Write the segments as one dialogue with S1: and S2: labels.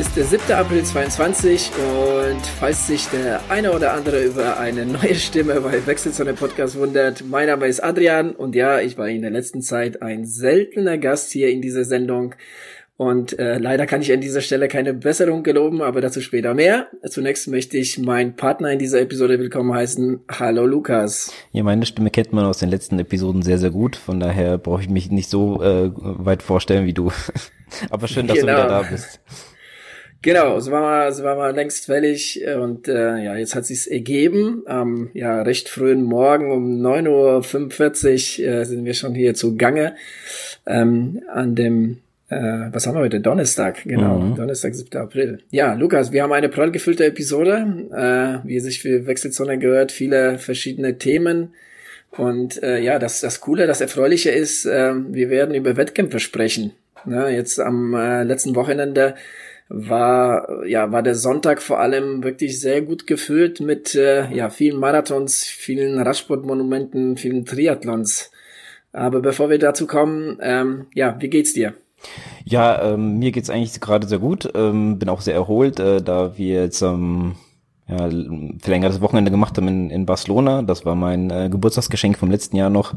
S1: Es ist der 7. April 22 und falls sich der eine oder andere über eine neue Stimme bei Wechselzone Podcast wundert, mein Name ist Adrian und ja, ich war in der letzten Zeit ein seltener Gast hier in dieser Sendung und äh, leider kann ich an dieser Stelle keine Besserung geloben, aber dazu später mehr. Zunächst möchte ich meinen Partner in dieser Episode willkommen heißen. Hallo Lukas.
S2: Ja, meine Stimme kennt man aus den letzten Episoden sehr, sehr gut. Von daher brauche ich mich nicht so äh, weit vorstellen wie du. aber schön, dass genau. du wieder da bist.
S1: Genau, es war mal, es war mal längst fällig und äh, ja, jetzt hat sich's ergeben. Am ja recht frühen Morgen um 9.45 Uhr äh, sind wir schon hier zugange ähm, an dem äh, was haben wir heute? Donnerstag, genau. Mhm. Donnerstag, 7. April. Ja, Lukas, wir haben eine prall gefüllte Episode, äh, wie sich für Wechselzone gehört, viele verschiedene Themen. Und äh, ja, das, das Coole, das Erfreuliche ist, äh, wir werden über Wettkämpfe sprechen. Ja, jetzt am äh, letzten Wochenende war ja war der Sonntag vor allem wirklich sehr gut gefüllt mit äh, ja vielen Marathons, vielen Radsportmonumenten, vielen Triathlons. Aber bevor wir dazu kommen, ähm, ja, wie geht's dir?
S2: Ja, ähm, mir geht's eigentlich gerade sehr gut. Ähm, bin auch sehr erholt, äh, da wir jetzt ähm, ja, verlängertes Wochenende gemacht haben in, in Barcelona. Das war mein äh, Geburtstagsgeschenk vom letzten Jahr noch.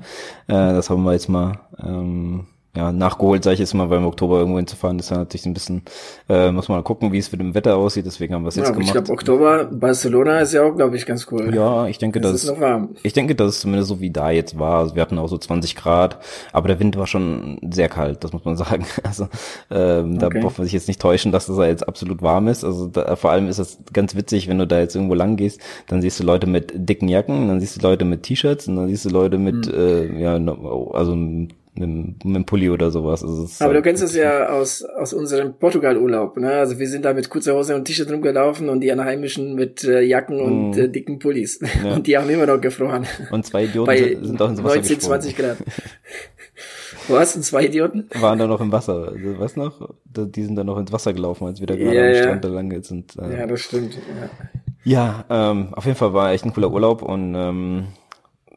S2: Äh, das haben wir jetzt mal ähm, ja, nachgeholt, sage ich jetzt mal, weil im Oktober irgendwo hinzufahren ist ja natürlich ein bisschen, äh, muss man mal gucken, wie es mit dem Wetter aussieht, deswegen haben wir es jetzt ja, gemacht.
S1: Ich glaube, Oktober, Barcelona ist ja auch, glaube ich, ganz cool.
S2: Ja, ich denke, das, ist warm. ich denke, dass es zumindest so wie da jetzt war. Also wir hatten auch so 20 Grad, aber der Wind war schon sehr kalt, das muss man sagen. Also ähm, da okay. darf man sich jetzt nicht täuschen, dass das jetzt absolut warm ist. Also da, vor allem ist es ganz witzig, wenn du da jetzt irgendwo lang gehst, dann siehst du Leute mit dicken Jacken, dann siehst du Leute mit T-Shirts und dann siehst du Leute mit, mhm. äh, ja, also mit, mit einem Pulli oder sowas. Also
S1: Aber halt du kennst es ja aus, aus unserem Portugal-Urlaub, ne? Also wir sind da mit kurzer Hose und T-Shirt rumgelaufen und die Einheimischen mit äh, Jacken und mm. äh, dicken Pullis. Ja. Und die haben immer noch gefroren.
S2: Und zwei Idioten Bei sind auch ins Wasser 19,
S1: gesprungen. 20 Grad. Wo hast du zwei Idioten?
S2: Waren da noch im Wasser. Also, was noch? Die sind da noch ins Wasser gelaufen, als wir da gerade ja, am Strand da lang sind.
S1: Äh, ja, das stimmt.
S2: Ja, ja ähm, auf jeden Fall war echt ein cooler Urlaub und ähm,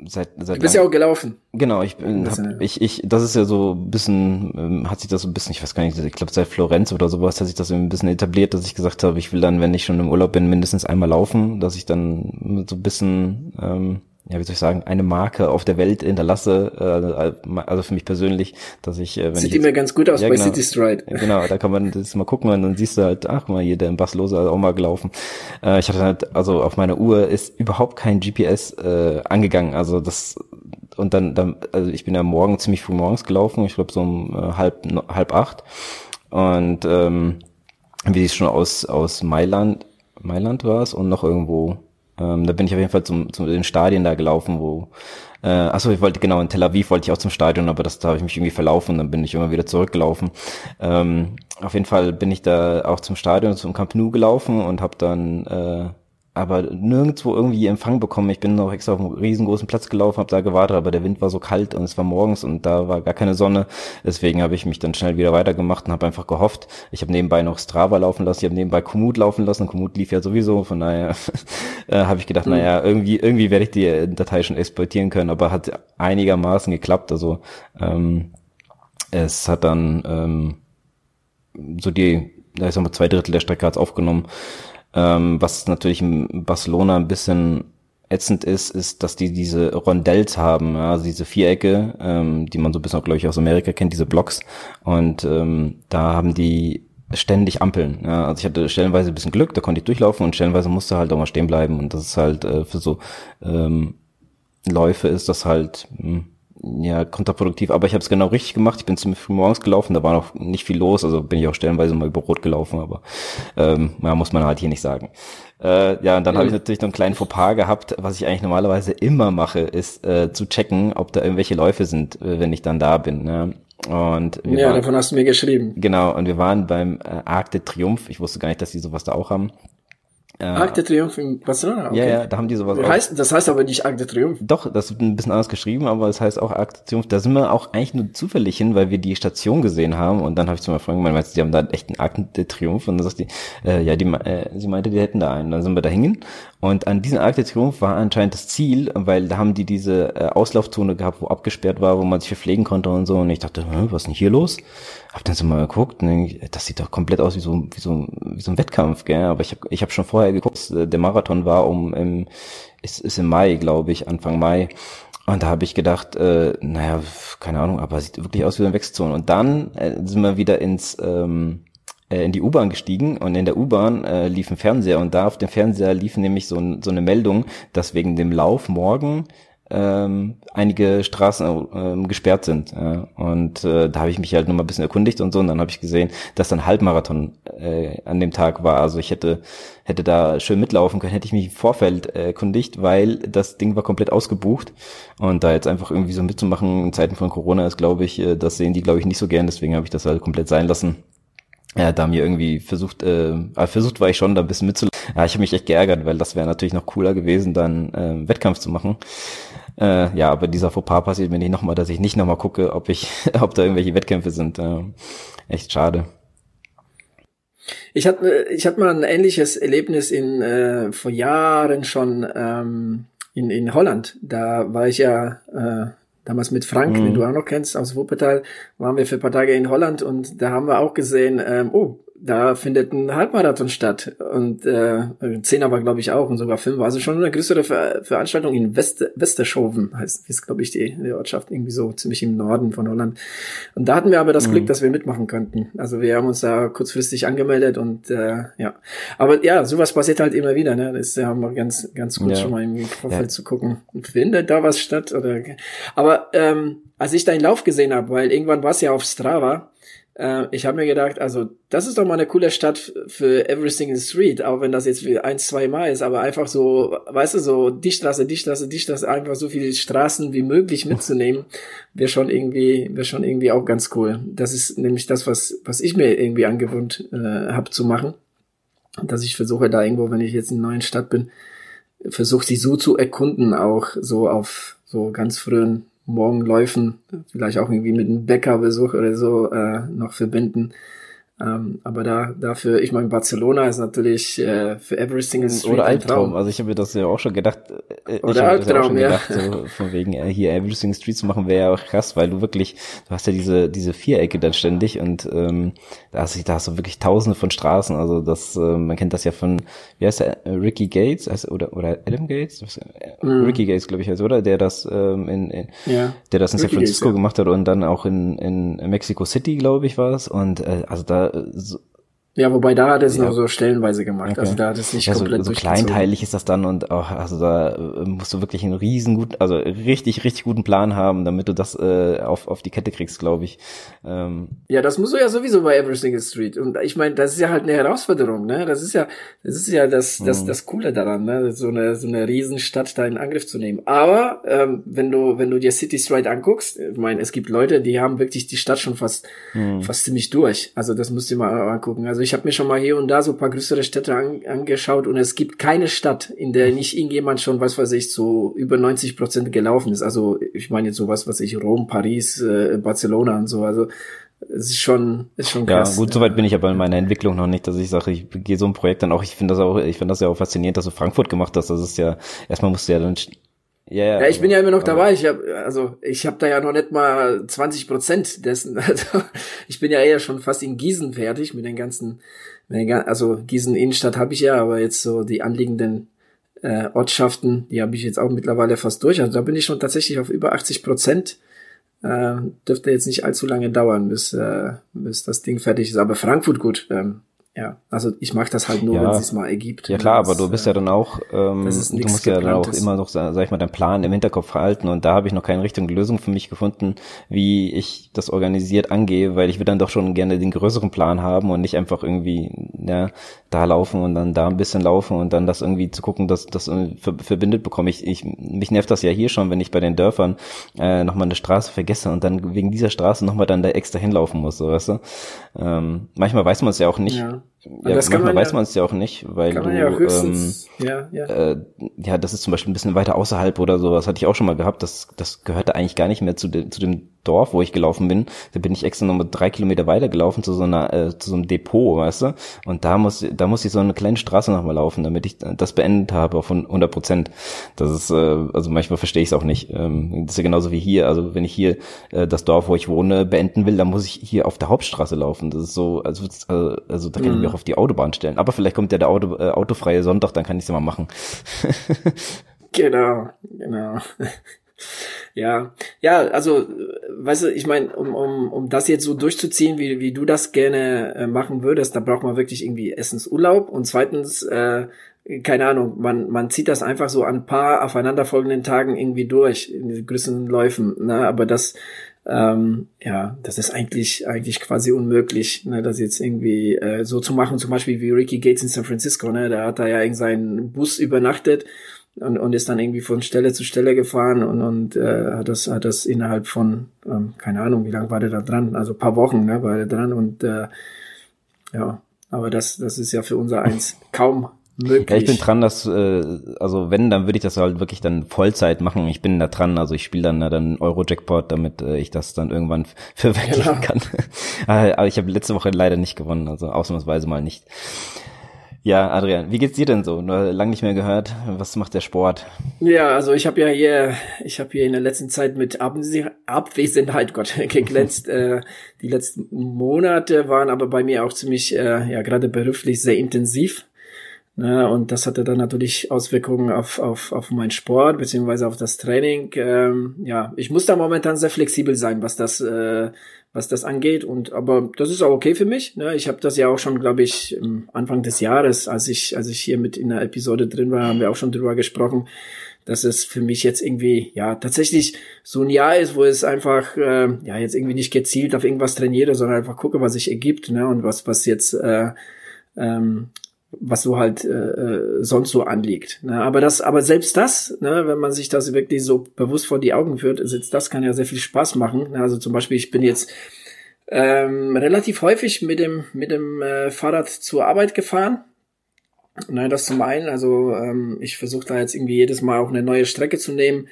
S2: seit seit
S1: Du bist lang, ja auch gelaufen.
S2: Genau, ich bin hab, ich ich das ist ja so ein bisschen ähm, hat sich das so ein bisschen, ich weiß gar nicht, ich glaube seit Florenz oder sowas hat sich das ein bisschen etabliert, dass ich gesagt habe, ich will dann, wenn ich schon im Urlaub bin, mindestens einmal laufen, dass ich dann so ein bisschen ähm, ja, wie soll ich sagen, eine Marke auf der Welt hinterlasse, äh, also für mich persönlich, dass ich,
S1: äh, wenn Sieht ich immer ganz gut aus ja, bei genau, City Stride.
S2: Genau, da kann man das mal gucken und dann siehst du halt, ach mal, hier der in Barcelona auch mal gelaufen. Äh, ich hatte halt, also auf meiner Uhr ist überhaupt kein GPS äh, angegangen, also das und dann, dann, also ich bin ja morgen ziemlich früh morgens gelaufen, ich glaube so um äh, halb halb acht und ähm, wie es schon aus aus Mailand Mailand war es und noch irgendwo ähm, da bin ich auf jeden Fall zum, zum den Stadien da gelaufen, wo äh, achso, ich wollte genau in Tel Aviv wollte ich auch zum Stadion, aber das da habe ich mich irgendwie verlaufen, dann bin ich immer wieder zurückgelaufen. Ähm, auf jeden Fall bin ich da auch zum Stadion, zum Camp Nou gelaufen und habe dann äh, aber nirgendwo irgendwie Empfang bekommen. Ich bin noch extra auf einem riesengroßen Platz gelaufen, habe da gewartet, aber der Wind war so kalt und es war morgens und da war gar keine Sonne. Deswegen habe ich mich dann schnell wieder weitergemacht und habe einfach gehofft. Ich habe nebenbei noch Strava laufen lassen, ich habe nebenbei Komoot laufen lassen. Komoot lief ja sowieso, von daher äh, habe ich gedacht, mhm. naja, irgendwie irgendwie werde ich die Datei schon exportieren können, aber hat einigermaßen geklappt. Also ähm, es hat dann ähm, so die, da ist nochmal zwei Drittel der Strecke hat's aufgenommen. Ähm, was natürlich in Barcelona ein bisschen ätzend ist, ist, dass die diese Rondells haben, also diese Vierecke, ähm, die man so ein bisschen glaube ich, aus Amerika kennt, diese Blocks. Und ähm, da haben die ständig Ampeln. Ja, also ich hatte stellenweise ein bisschen Glück, da konnte ich durchlaufen und stellenweise musste halt auch mal stehen bleiben. Und das ist halt äh, für so ähm, Läufe ist das halt mh, hm, ja, kontraproduktiv, aber ich habe es genau richtig gemacht. Ich bin ziemlich früh morgens gelaufen, da war noch nicht viel los, also bin ich auch stellenweise mal über Rot gelaufen, aber ähm, ja, muss man halt hier nicht sagen. Äh, ja, und dann mhm. habe ich natürlich noch einen kleinen Fauxpas gehabt. Was ich eigentlich normalerweise immer mache, ist äh, zu checken, ob da irgendwelche Läufe sind, äh, wenn ich dann da bin. Ne? Und
S1: wir ja, waren, davon hast du mir geschrieben.
S2: Genau, und wir waren beim äh, Arc de Triomphe. Ich wusste gar nicht, dass die sowas da auch haben.
S1: Äh, Arc de Triomphe in Barcelona?
S2: Okay. Ja, ja, da haben die sowas
S1: das heißt, Das heißt aber nicht Arc de Triomphe.
S2: Doch, das wird ein bisschen anders geschrieben, aber es das heißt auch Arc de Triomphe. Da sind wir auch eigentlich nur zufällig hin, weil wir die Station gesehen haben und dann habe ich zu meiner Freundin gemeint, meinst du, die haben da echt einen Arc de Triomphe? Und dann sagt die, äh, ja, die, äh, sie meinte, die hätten da einen. Dann sind wir da hingen und an diesem Arc de Triomphe war anscheinend das Ziel, weil da haben die diese äh, Auslaufzone gehabt, wo abgesperrt war, wo man sich verpflegen konnte und so und ich dachte, hm, was ist denn hier los? Hab dann so mal geguckt, ne, das sieht doch komplett aus wie so, wie so, wie so ein Wettkampf, gell? Aber ich habe ich hab schon vorher geguckt, äh, der Marathon war um im, ist, ist im Mai, glaube ich, Anfang Mai. Und da habe ich gedacht, äh, naja, keine Ahnung, aber sieht wirklich aus wie so eine Wechselzone. Und dann äh, sind wir wieder ins ähm, äh, in die U-Bahn gestiegen und in der U-Bahn äh, lief ein Fernseher und da auf dem Fernseher lief nämlich so, so eine Meldung, dass wegen dem Lauf morgen ähm, einige Straßen ähm, gesperrt sind. Ja. Und äh, da habe ich mich halt nochmal ein bisschen erkundigt und so. Und dann habe ich gesehen, dass dann Halbmarathon äh, an dem Tag war. Also ich hätte hätte da schön mitlaufen können, hätte ich mich im Vorfeld äh, erkundigt, weil das Ding war komplett ausgebucht. Und da jetzt einfach irgendwie so mitzumachen in Zeiten von Corona ist, glaube ich, äh, das sehen die, glaube ich, nicht so gern. Deswegen habe ich das halt komplett sein lassen. Ja, da mir irgendwie versucht, äh, versucht war ich schon, da ein bisschen mitzulaufen. Ja, ich habe mich echt geärgert, weil das wäre natürlich noch cooler gewesen, dann äh, Wettkampf zu machen. Äh, ja, aber dieser Fauxpas passiert mir nicht nochmal, dass ich nicht nochmal gucke, ob ich, ob da irgendwelche Wettkämpfe sind. Äh, echt schade.
S1: Ich hatte, ich hatte mal ein ähnliches Erlebnis in äh, vor Jahren schon ähm, in, in Holland. Da war ich ja äh, damals mit Frank, mhm. den du auch noch kennst, aus Wuppertal, waren wir für ein paar Tage in Holland und da haben wir auch gesehen, ähm, oh, da findet ein Halbmarathon statt und äh, Zehner war glaube ich auch und sogar fünf. Also schon eine größere Ver Veranstaltung in West Westerschoven heißt, ist glaube ich die, die Ortschaft irgendwie so ziemlich im Norden von Holland. Und da hatten wir aber das mhm. Glück, dass wir mitmachen könnten. Also wir haben uns da kurzfristig angemeldet und äh, ja. Aber ja, sowas passiert halt immer wieder. Ne, das ist ja mal ganz ganz gut ja. schon mal im Vorfeld ja. zu gucken, findet da was statt oder. Aber ähm, als ich deinen Lauf gesehen habe, weil irgendwann war es ja auf Strava äh, ich habe mir gedacht, also das ist doch mal eine coole Stadt für Every Single Street, auch wenn das jetzt wie ein, zwei Mal ist, aber einfach so, weißt du, so die Straße, die Straße, die Straße, einfach so viele Straßen wie möglich mitzunehmen, wäre schon irgendwie, wäre schon irgendwie auch ganz cool. Das ist nämlich das, was, was ich mir irgendwie angewohnt äh, habe zu machen, dass ich versuche da irgendwo, wenn ich jetzt in einer neuen Stadt bin, versuche sie so zu erkunden, auch so auf so ganz frühen Morgenläufen, vielleicht auch irgendwie mit einem Bäckerbesuch oder so äh, noch verbinden. Ähm, aber da dafür, ich meine, Barcelona ist natürlich äh, für every single
S2: street Oder Albtraum. Also ich habe mir das ja auch schon gedacht.
S1: Äh, Oder Albtraum, ja.
S2: Gedacht, so von wegen äh, hier every single street zu machen wäre ja auch krass, weil du wirklich, du hast ja diese diese Vierecke dann ständig und ähm, da hast du da hast du wirklich Tausende von Straßen. Also das, äh, man kennt das ja von, wie heißt der, Ricky Gates heißt, oder oder Adam Gates, was, mm. Ricky Gates glaube ich heißt, oder der das ähm, in, in ja. der das in Ricky San Francisco Gates, ja. gemacht hat und dann auch in in Mexico City glaube ich war es und äh, also da so,
S1: ja, wobei da hat es ja. nur so stellenweise gemacht. Okay. Also da hat es nicht
S2: ja,
S1: komplett
S2: so, so kleinteilig ist das dann und auch, also da äh, musst du wirklich einen riesen gut, also richtig, richtig guten Plan haben, damit du das äh, auf, auf die Kette kriegst, glaube ich. Ähm.
S1: Ja, das musst du ja sowieso bei Every Single Street. Und ich meine, das ist ja halt eine Herausforderung, ne? Das ist ja, das ist ja das, das, mhm. das Coole daran, ne? So eine, so eine Riesenstadt da in Angriff zu nehmen. Aber ähm, wenn du, wenn du dir City Stride anguckst, ich meine, es gibt Leute, die haben wirklich die Stadt schon fast, mhm. fast ziemlich durch. Also das musst du mal angucken. Also ich habe mir schon mal hier und da so ein paar größere Städte an, angeschaut und es gibt keine Stadt, in der nicht irgendjemand schon, was weiß ich, so über 90 Prozent gelaufen ist. Also ich meine jetzt sowas, was ich Rom, Paris, äh, Barcelona und so. Also es ist schon, ist schon krass.
S2: Ja, gut, soweit bin ich aber in meiner Entwicklung noch nicht, dass ich sage, ich gehe so ein Projekt dann auch. Ich finde das auch, ich finde das ja auch faszinierend, dass du Frankfurt gemacht hast. Das ist ja, erstmal musst du ja dann
S1: ja, ja, ich bin ja immer noch dabei. Ich hab, also ich habe da ja noch nicht mal 20 Prozent dessen. Also ich bin ja eher schon fast in Gießen fertig mit den ganzen also Gießen Innenstadt habe ich ja, aber jetzt so die anliegenden äh, Ortschaften, die habe ich jetzt auch mittlerweile fast durch. Also da bin ich schon tatsächlich auf über 80 Prozent. Äh, dürfte jetzt nicht allzu lange dauern, bis, äh, bis das Ding fertig ist. Aber Frankfurt gut. Ähm, ja, also ich mache das halt nur, ja. wenn es sich mal ergibt.
S2: Ja klar, das, aber du bist ja dann auch, ähm, du musst ja dann auch immer noch, sag ich mal, deinen Plan im Hinterkopf halten und da habe ich noch keine richtige Lösung für mich gefunden, wie ich das organisiert angehe, weil ich will dann doch schon gerne den größeren Plan haben und nicht einfach irgendwie, ja, da laufen und dann da ein bisschen laufen und dann das irgendwie zu gucken, dass das verbindet bekomme. Ich, ich, mich nervt das ja hier schon, wenn ich bei den Dörfern äh, nochmal eine Straße vergesse und dann wegen dieser Straße nochmal dann da extra hinlaufen muss, so weißt du. Ähm, manchmal weiß man es ja auch nicht. Ja. Ja, das manchmal man weiß man es ja auch nicht, weil du, ja, ähm, ja, ja. Äh, ja, das ist zum Beispiel ein bisschen weiter außerhalb oder sowas, hatte ich auch schon mal gehabt, das, das gehörte eigentlich gar nicht mehr zu, de, zu dem Dorf, wo ich gelaufen bin. Da bin ich extra noch mal drei Kilometer weiter gelaufen zu so einer, äh, zu so einem Depot, weißt du? Und da muss, da muss ich so eine kleine Straße nochmal laufen, damit ich das beendet habe auf 100 Prozent. Das ist, äh, also manchmal verstehe ich es auch nicht. Ähm, das ist ja genauso wie hier. Also wenn ich hier äh, das Dorf, wo ich wohne, beenden will, dann muss ich hier auf der Hauptstraße laufen. Das ist so, also, also, da kann ich mhm. auch auf die Autobahn stellen. Aber vielleicht kommt ja der Auto, äh, autofreie Sonntag, dann kann ich es ja mal machen.
S1: genau, genau. Ja, ja, also, weißt du, ich meine, um, um, um das jetzt so durchzuziehen, wie, wie du das gerne äh, machen würdest, da braucht man wirklich irgendwie Essensurlaub und zweitens, äh, keine Ahnung, man, man zieht das einfach so an paar aufeinanderfolgenden Tagen irgendwie durch, in größeren Läufen, ne, aber das, ähm, ja, das ist eigentlich, eigentlich quasi unmöglich, ne, das jetzt irgendwie äh, so zu machen, zum Beispiel wie Ricky Gates in San Francisco, ne, da hat er ja in seinen Bus übernachtet und, und ist dann irgendwie von Stelle zu Stelle gefahren und, und äh, hat das hat das innerhalb von ähm, keine Ahnung wie lange war der da dran? Also paar Wochen ne, war der dran und äh, ja aber das das ist ja für unser eins kaum möglich. Ja,
S2: ich bin dran, dass äh, also wenn dann würde ich das halt wirklich dann Vollzeit machen. Ich bin da dran, also ich spiele dann äh, dann Euro Jackpot, damit äh, ich das dann irgendwann verwirklichen genau. kann. aber ich habe letzte Woche leider nicht gewonnen, also ausnahmsweise mal nicht. Ja, Adrian, wie geht's dir denn so? Nur lang nicht mehr gehört. Was macht der Sport?
S1: Ja, also ich habe ja hier, ich habe hier in der letzten Zeit mit Abwesenheit, Gott, geglänzt. äh, die letzten Monate waren aber bei mir auch ziemlich, äh, ja, gerade beruflich sehr intensiv. Ne, und das hatte dann natürlich Auswirkungen auf, auf, auf meinen Sport beziehungsweise auf das Training. Ähm, ja, ich muss da momentan sehr flexibel sein, was das, äh, was das angeht. Und aber das ist auch okay für mich. Ne? Ich habe das ja auch schon, glaube ich, Anfang des Jahres, als ich, als ich hier mit in der Episode drin war, haben wir auch schon drüber gesprochen, dass es für mich jetzt irgendwie ja tatsächlich so ein Jahr ist, wo es einfach äh, ja jetzt irgendwie nicht gezielt auf irgendwas trainiere, sondern einfach gucke, was sich ergibt, ne? Und was was jetzt äh, ähm, was so halt äh, äh, sonst so anliegt. Ne? Aber das, aber selbst das, ne, wenn man sich das wirklich so bewusst vor die Augen führt, selbst das kann ja sehr viel Spaß machen. Ne? Also zum Beispiel, ich bin jetzt ähm, relativ häufig mit dem mit dem äh, Fahrrad zur Arbeit gefahren. Nein, das zum einen. Also ähm, ich versuche da jetzt irgendwie jedes Mal auch eine neue Strecke zu nehmen.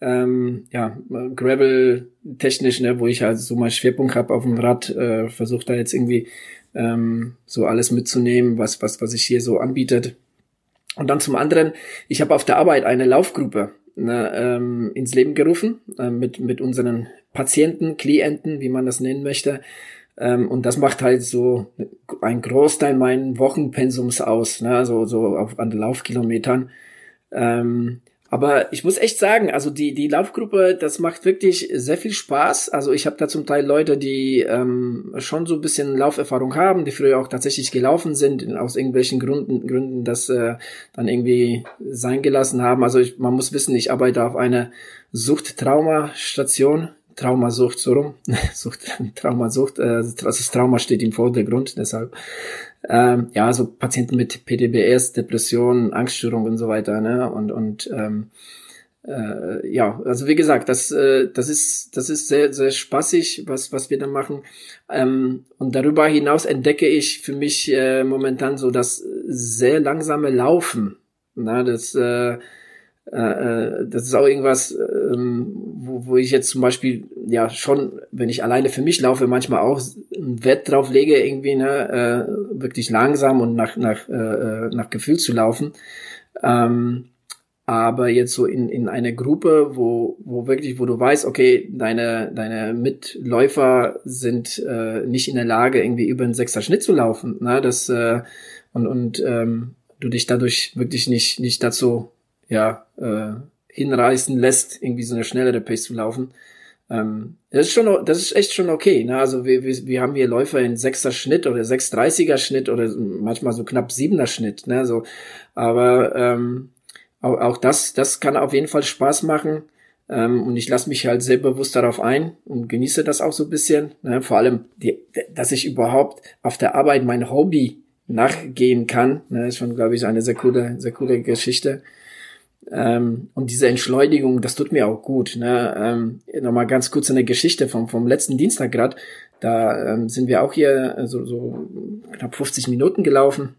S1: Ähm, ja, Gravel technisch, ne, wo ich halt so mal Schwerpunkt habe auf dem Rad, äh, versuche da jetzt irgendwie ähm, so alles mitzunehmen, was, was, was sich hier so anbietet. Und dann zum anderen, ich habe auf der Arbeit eine Laufgruppe ne, ähm, ins Leben gerufen äh, mit, mit unseren Patienten, Klienten, wie man das nennen möchte. Ähm, und das macht halt so ein Großteil meinen Wochenpensums aus, ne, so, so auf, an Laufkilometern. Ähm, aber ich muss echt sagen, also die, die Laufgruppe, das macht wirklich sehr viel Spaß. Also ich habe da zum Teil Leute, die ähm, schon so ein bisschen Lauferfahrung haben, die früher auch tatsächlich gelaufen sind, aus irgendwelchen Gründen, Gründen das äh, dann irgendwie sein gelassen haben. Also ich, man muss wissen, ich arbeite auf einer Suchttraumastation. Traumasucht, so rum. Sucht, Traumasucht, äh, das Trauma steht im Vordergrund, deshalb ähm, ja, so Patienten mit PDBS, Depressionen, Angststörungen und so weiter, ne? Und, und ähm, äh, ja, also wie gesagt, das, äh, das ist, das ist sehr, sehr spaßig, was, was wir da machen. Ähm, und darüber hinaus entdecke ich für mich äh, momentan so das sehr langsame Laufen. Na, das, äh, äh, das ist auch irgendwas, ähm, wo, wo ich jetzt zum Beispiel ja schon, wenn ich alleine für mich laufe, manchmal auch einen Wert drauf lege, irgendwie ne, äh, wirklich langsam und nach nach äh, nach Gefühl zu laufen. Ähm, aber jetzt so in, in eine Gruppe, wo, wo wirklich, wo du weißt, okay, deine, deine Mitläufer sind äh, nicht in der Lage, irgendwie über einen sechster Schnitt zu laufen, ne? Das äh, und, und ähm, du dich dadurch wirklich nicht, nicht dazu ja, äh, hinreißen lässt, irgendwie so eine schnellere Pace zu laufen. Ähm, das ist schon, das ist echt schon okay. Ne? Also wir, wir, wir haben hier Läufer in sechster Schnitt oder 6,30er Schnitt oder manchmal so knapp siebener Schnitt. Ne? So, aber ähm, auch, auch das, das kann auf jeden Fall Spaß machen. Ähm, und ich lasse mich halt sehr bewusst darauf ein und genieße das auch so ein bisschen. Ne? Vor allem, die, dass ich überhaupt auf der Arbeit mein Hobby nachgehen kann. Ne, ist schon, glaube ich, eine sehr coole, sehr coole Geschichte. Ähm, und diese Entschleunigung, das tut mir auch gut. Ne? Ähm, Nochmal ganz kurz eine Geschichte vom, vom letzten Dienstag gerade. Da ähm, sind wir auch hier äh, so, so knapp 50 Minuten gelaufen.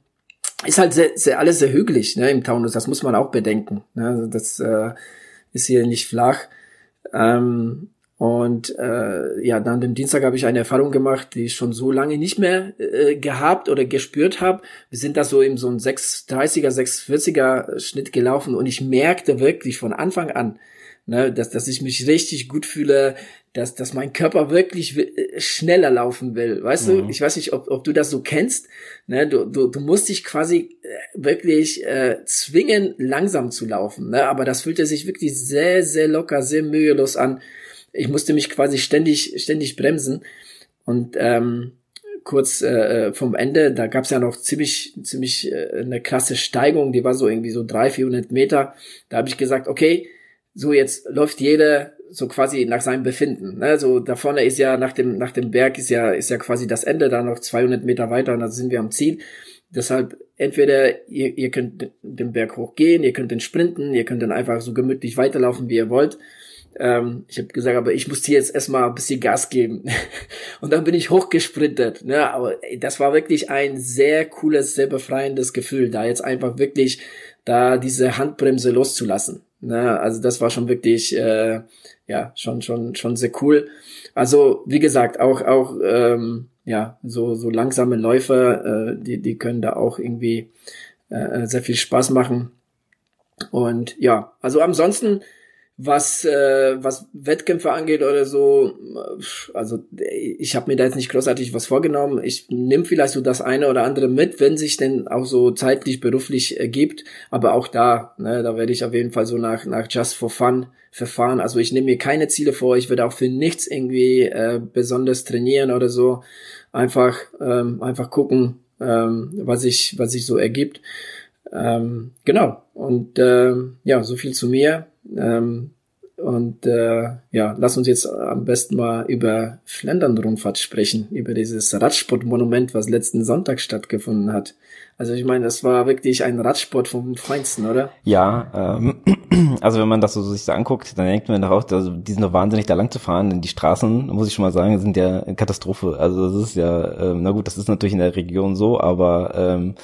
S1: Ist halt sehr, sehr, alles sehr hügelig ne, im Taunus, das muss man auch bedenken. Ne? Also das äh, ist hier nicht flach. Ähm, und äh, ja, dann dem Dienstag habe ich eine Erfahrung gemacht, die ich schon so lange nicht mehr äh, gehabt oder gespürt habe. Wir sind da so in so ein 630er, 640er Schnitt gelaufen und ich merkte wirklich von Anfang an, ne, dass, dass ich mich richtig gut fühle, dass, dass mein Körper wirklich äh, schneller laufen will. Weißt mhm. du, ich weiß nicht, ob, ob du das so kennst. Ne, du, du, du musst dich quasi äh, wirklich äh, zwingen, langsam zu laufen. Ne? Aber das fühlte sich wirklich sehr, sehr locker, sehr mühelos an ich musste mich quasi ständig, ständig bremsen. Und ähm, kurz äh, vom Ende, da gab es ja noch ziemlich, ziemlich äh, eine krasse Steigung, die war so irgendwie so 300, 400 Meter. Da habe ich gesagt, okay, so jetzt läuft jeder so quasi nach seinem Befinden. Ne? So da vorne ist ja nach dem nach dem Berg ist ja ist ja quasi das Ende, da noch 200 Meter weiter und dann sind wir am Ziel. Deshalb entweder ihr, ihr könnt den Berg hochgehen, ihr könnt den sprinten, ihr könnt dann einfach so gemütlich weiterlaufen, wie ihr wollt. Ähm, ich habe gesagt, aber ich muss hier jetzt erstmal ein bisschen Gas geben. und dann bin ich hochgesprintet. Ne? Aber das war wirklich ein sehr cooles, sehr befreiendes Gefühl, da jetzt einfach wirklich da diese Handbremse loszulassen. Ne? Also das war schon wirklich, äh, ja, schon, schon, schon sehr cool. Also wie gesagt, auch, auch, ähm, ja, so, so langsame Läufer, äh, die, die können da auch irgendwie äh, sehr viel Spaß machen. Und ja, also ansonsten was äh, was Wettkämpfe angeht oder so, also ich habe mir da jetzt nicht großartig was vorgenommen. Ich nehme vielleicht so das eine oder andere mit, wenn sich denn auch so zeitlich beruflich ergibt. Aber auch da, ne, da werde ich auf jeden Fall so nach nach Just for Fun verfahren. Also ich nehme mir keine Ziele vor. Ich werde auch für nichts irgendwie äh, besonders trainieren oder so. Einfach ähm, einfach gucken, ähm, was sich was sich so ergibt. Ähm, genau. Und äh, ja, so viel zu mir. Ähm, und äh, ja, lass uns jetzt am besten mal über Flandern-Rundfahrt sprechen, über dieses Radsportmonument, was letzten Sonntag stattgefunden hat. Also ich meine, das war wirklich ein Radsport vom Feinsten, oder?
S2: Ja, ähm, also wenn man das so sich so anguckt, dann denkt man doch auch, also die sind doch wahnsinnig da lang zu fahren, denn die Straßen, muss ich schon mal sagen, sind ja eine Katastrophe. Also das ist ja, ähm, na gut, das ist natürlich in der Region so, aber ähm,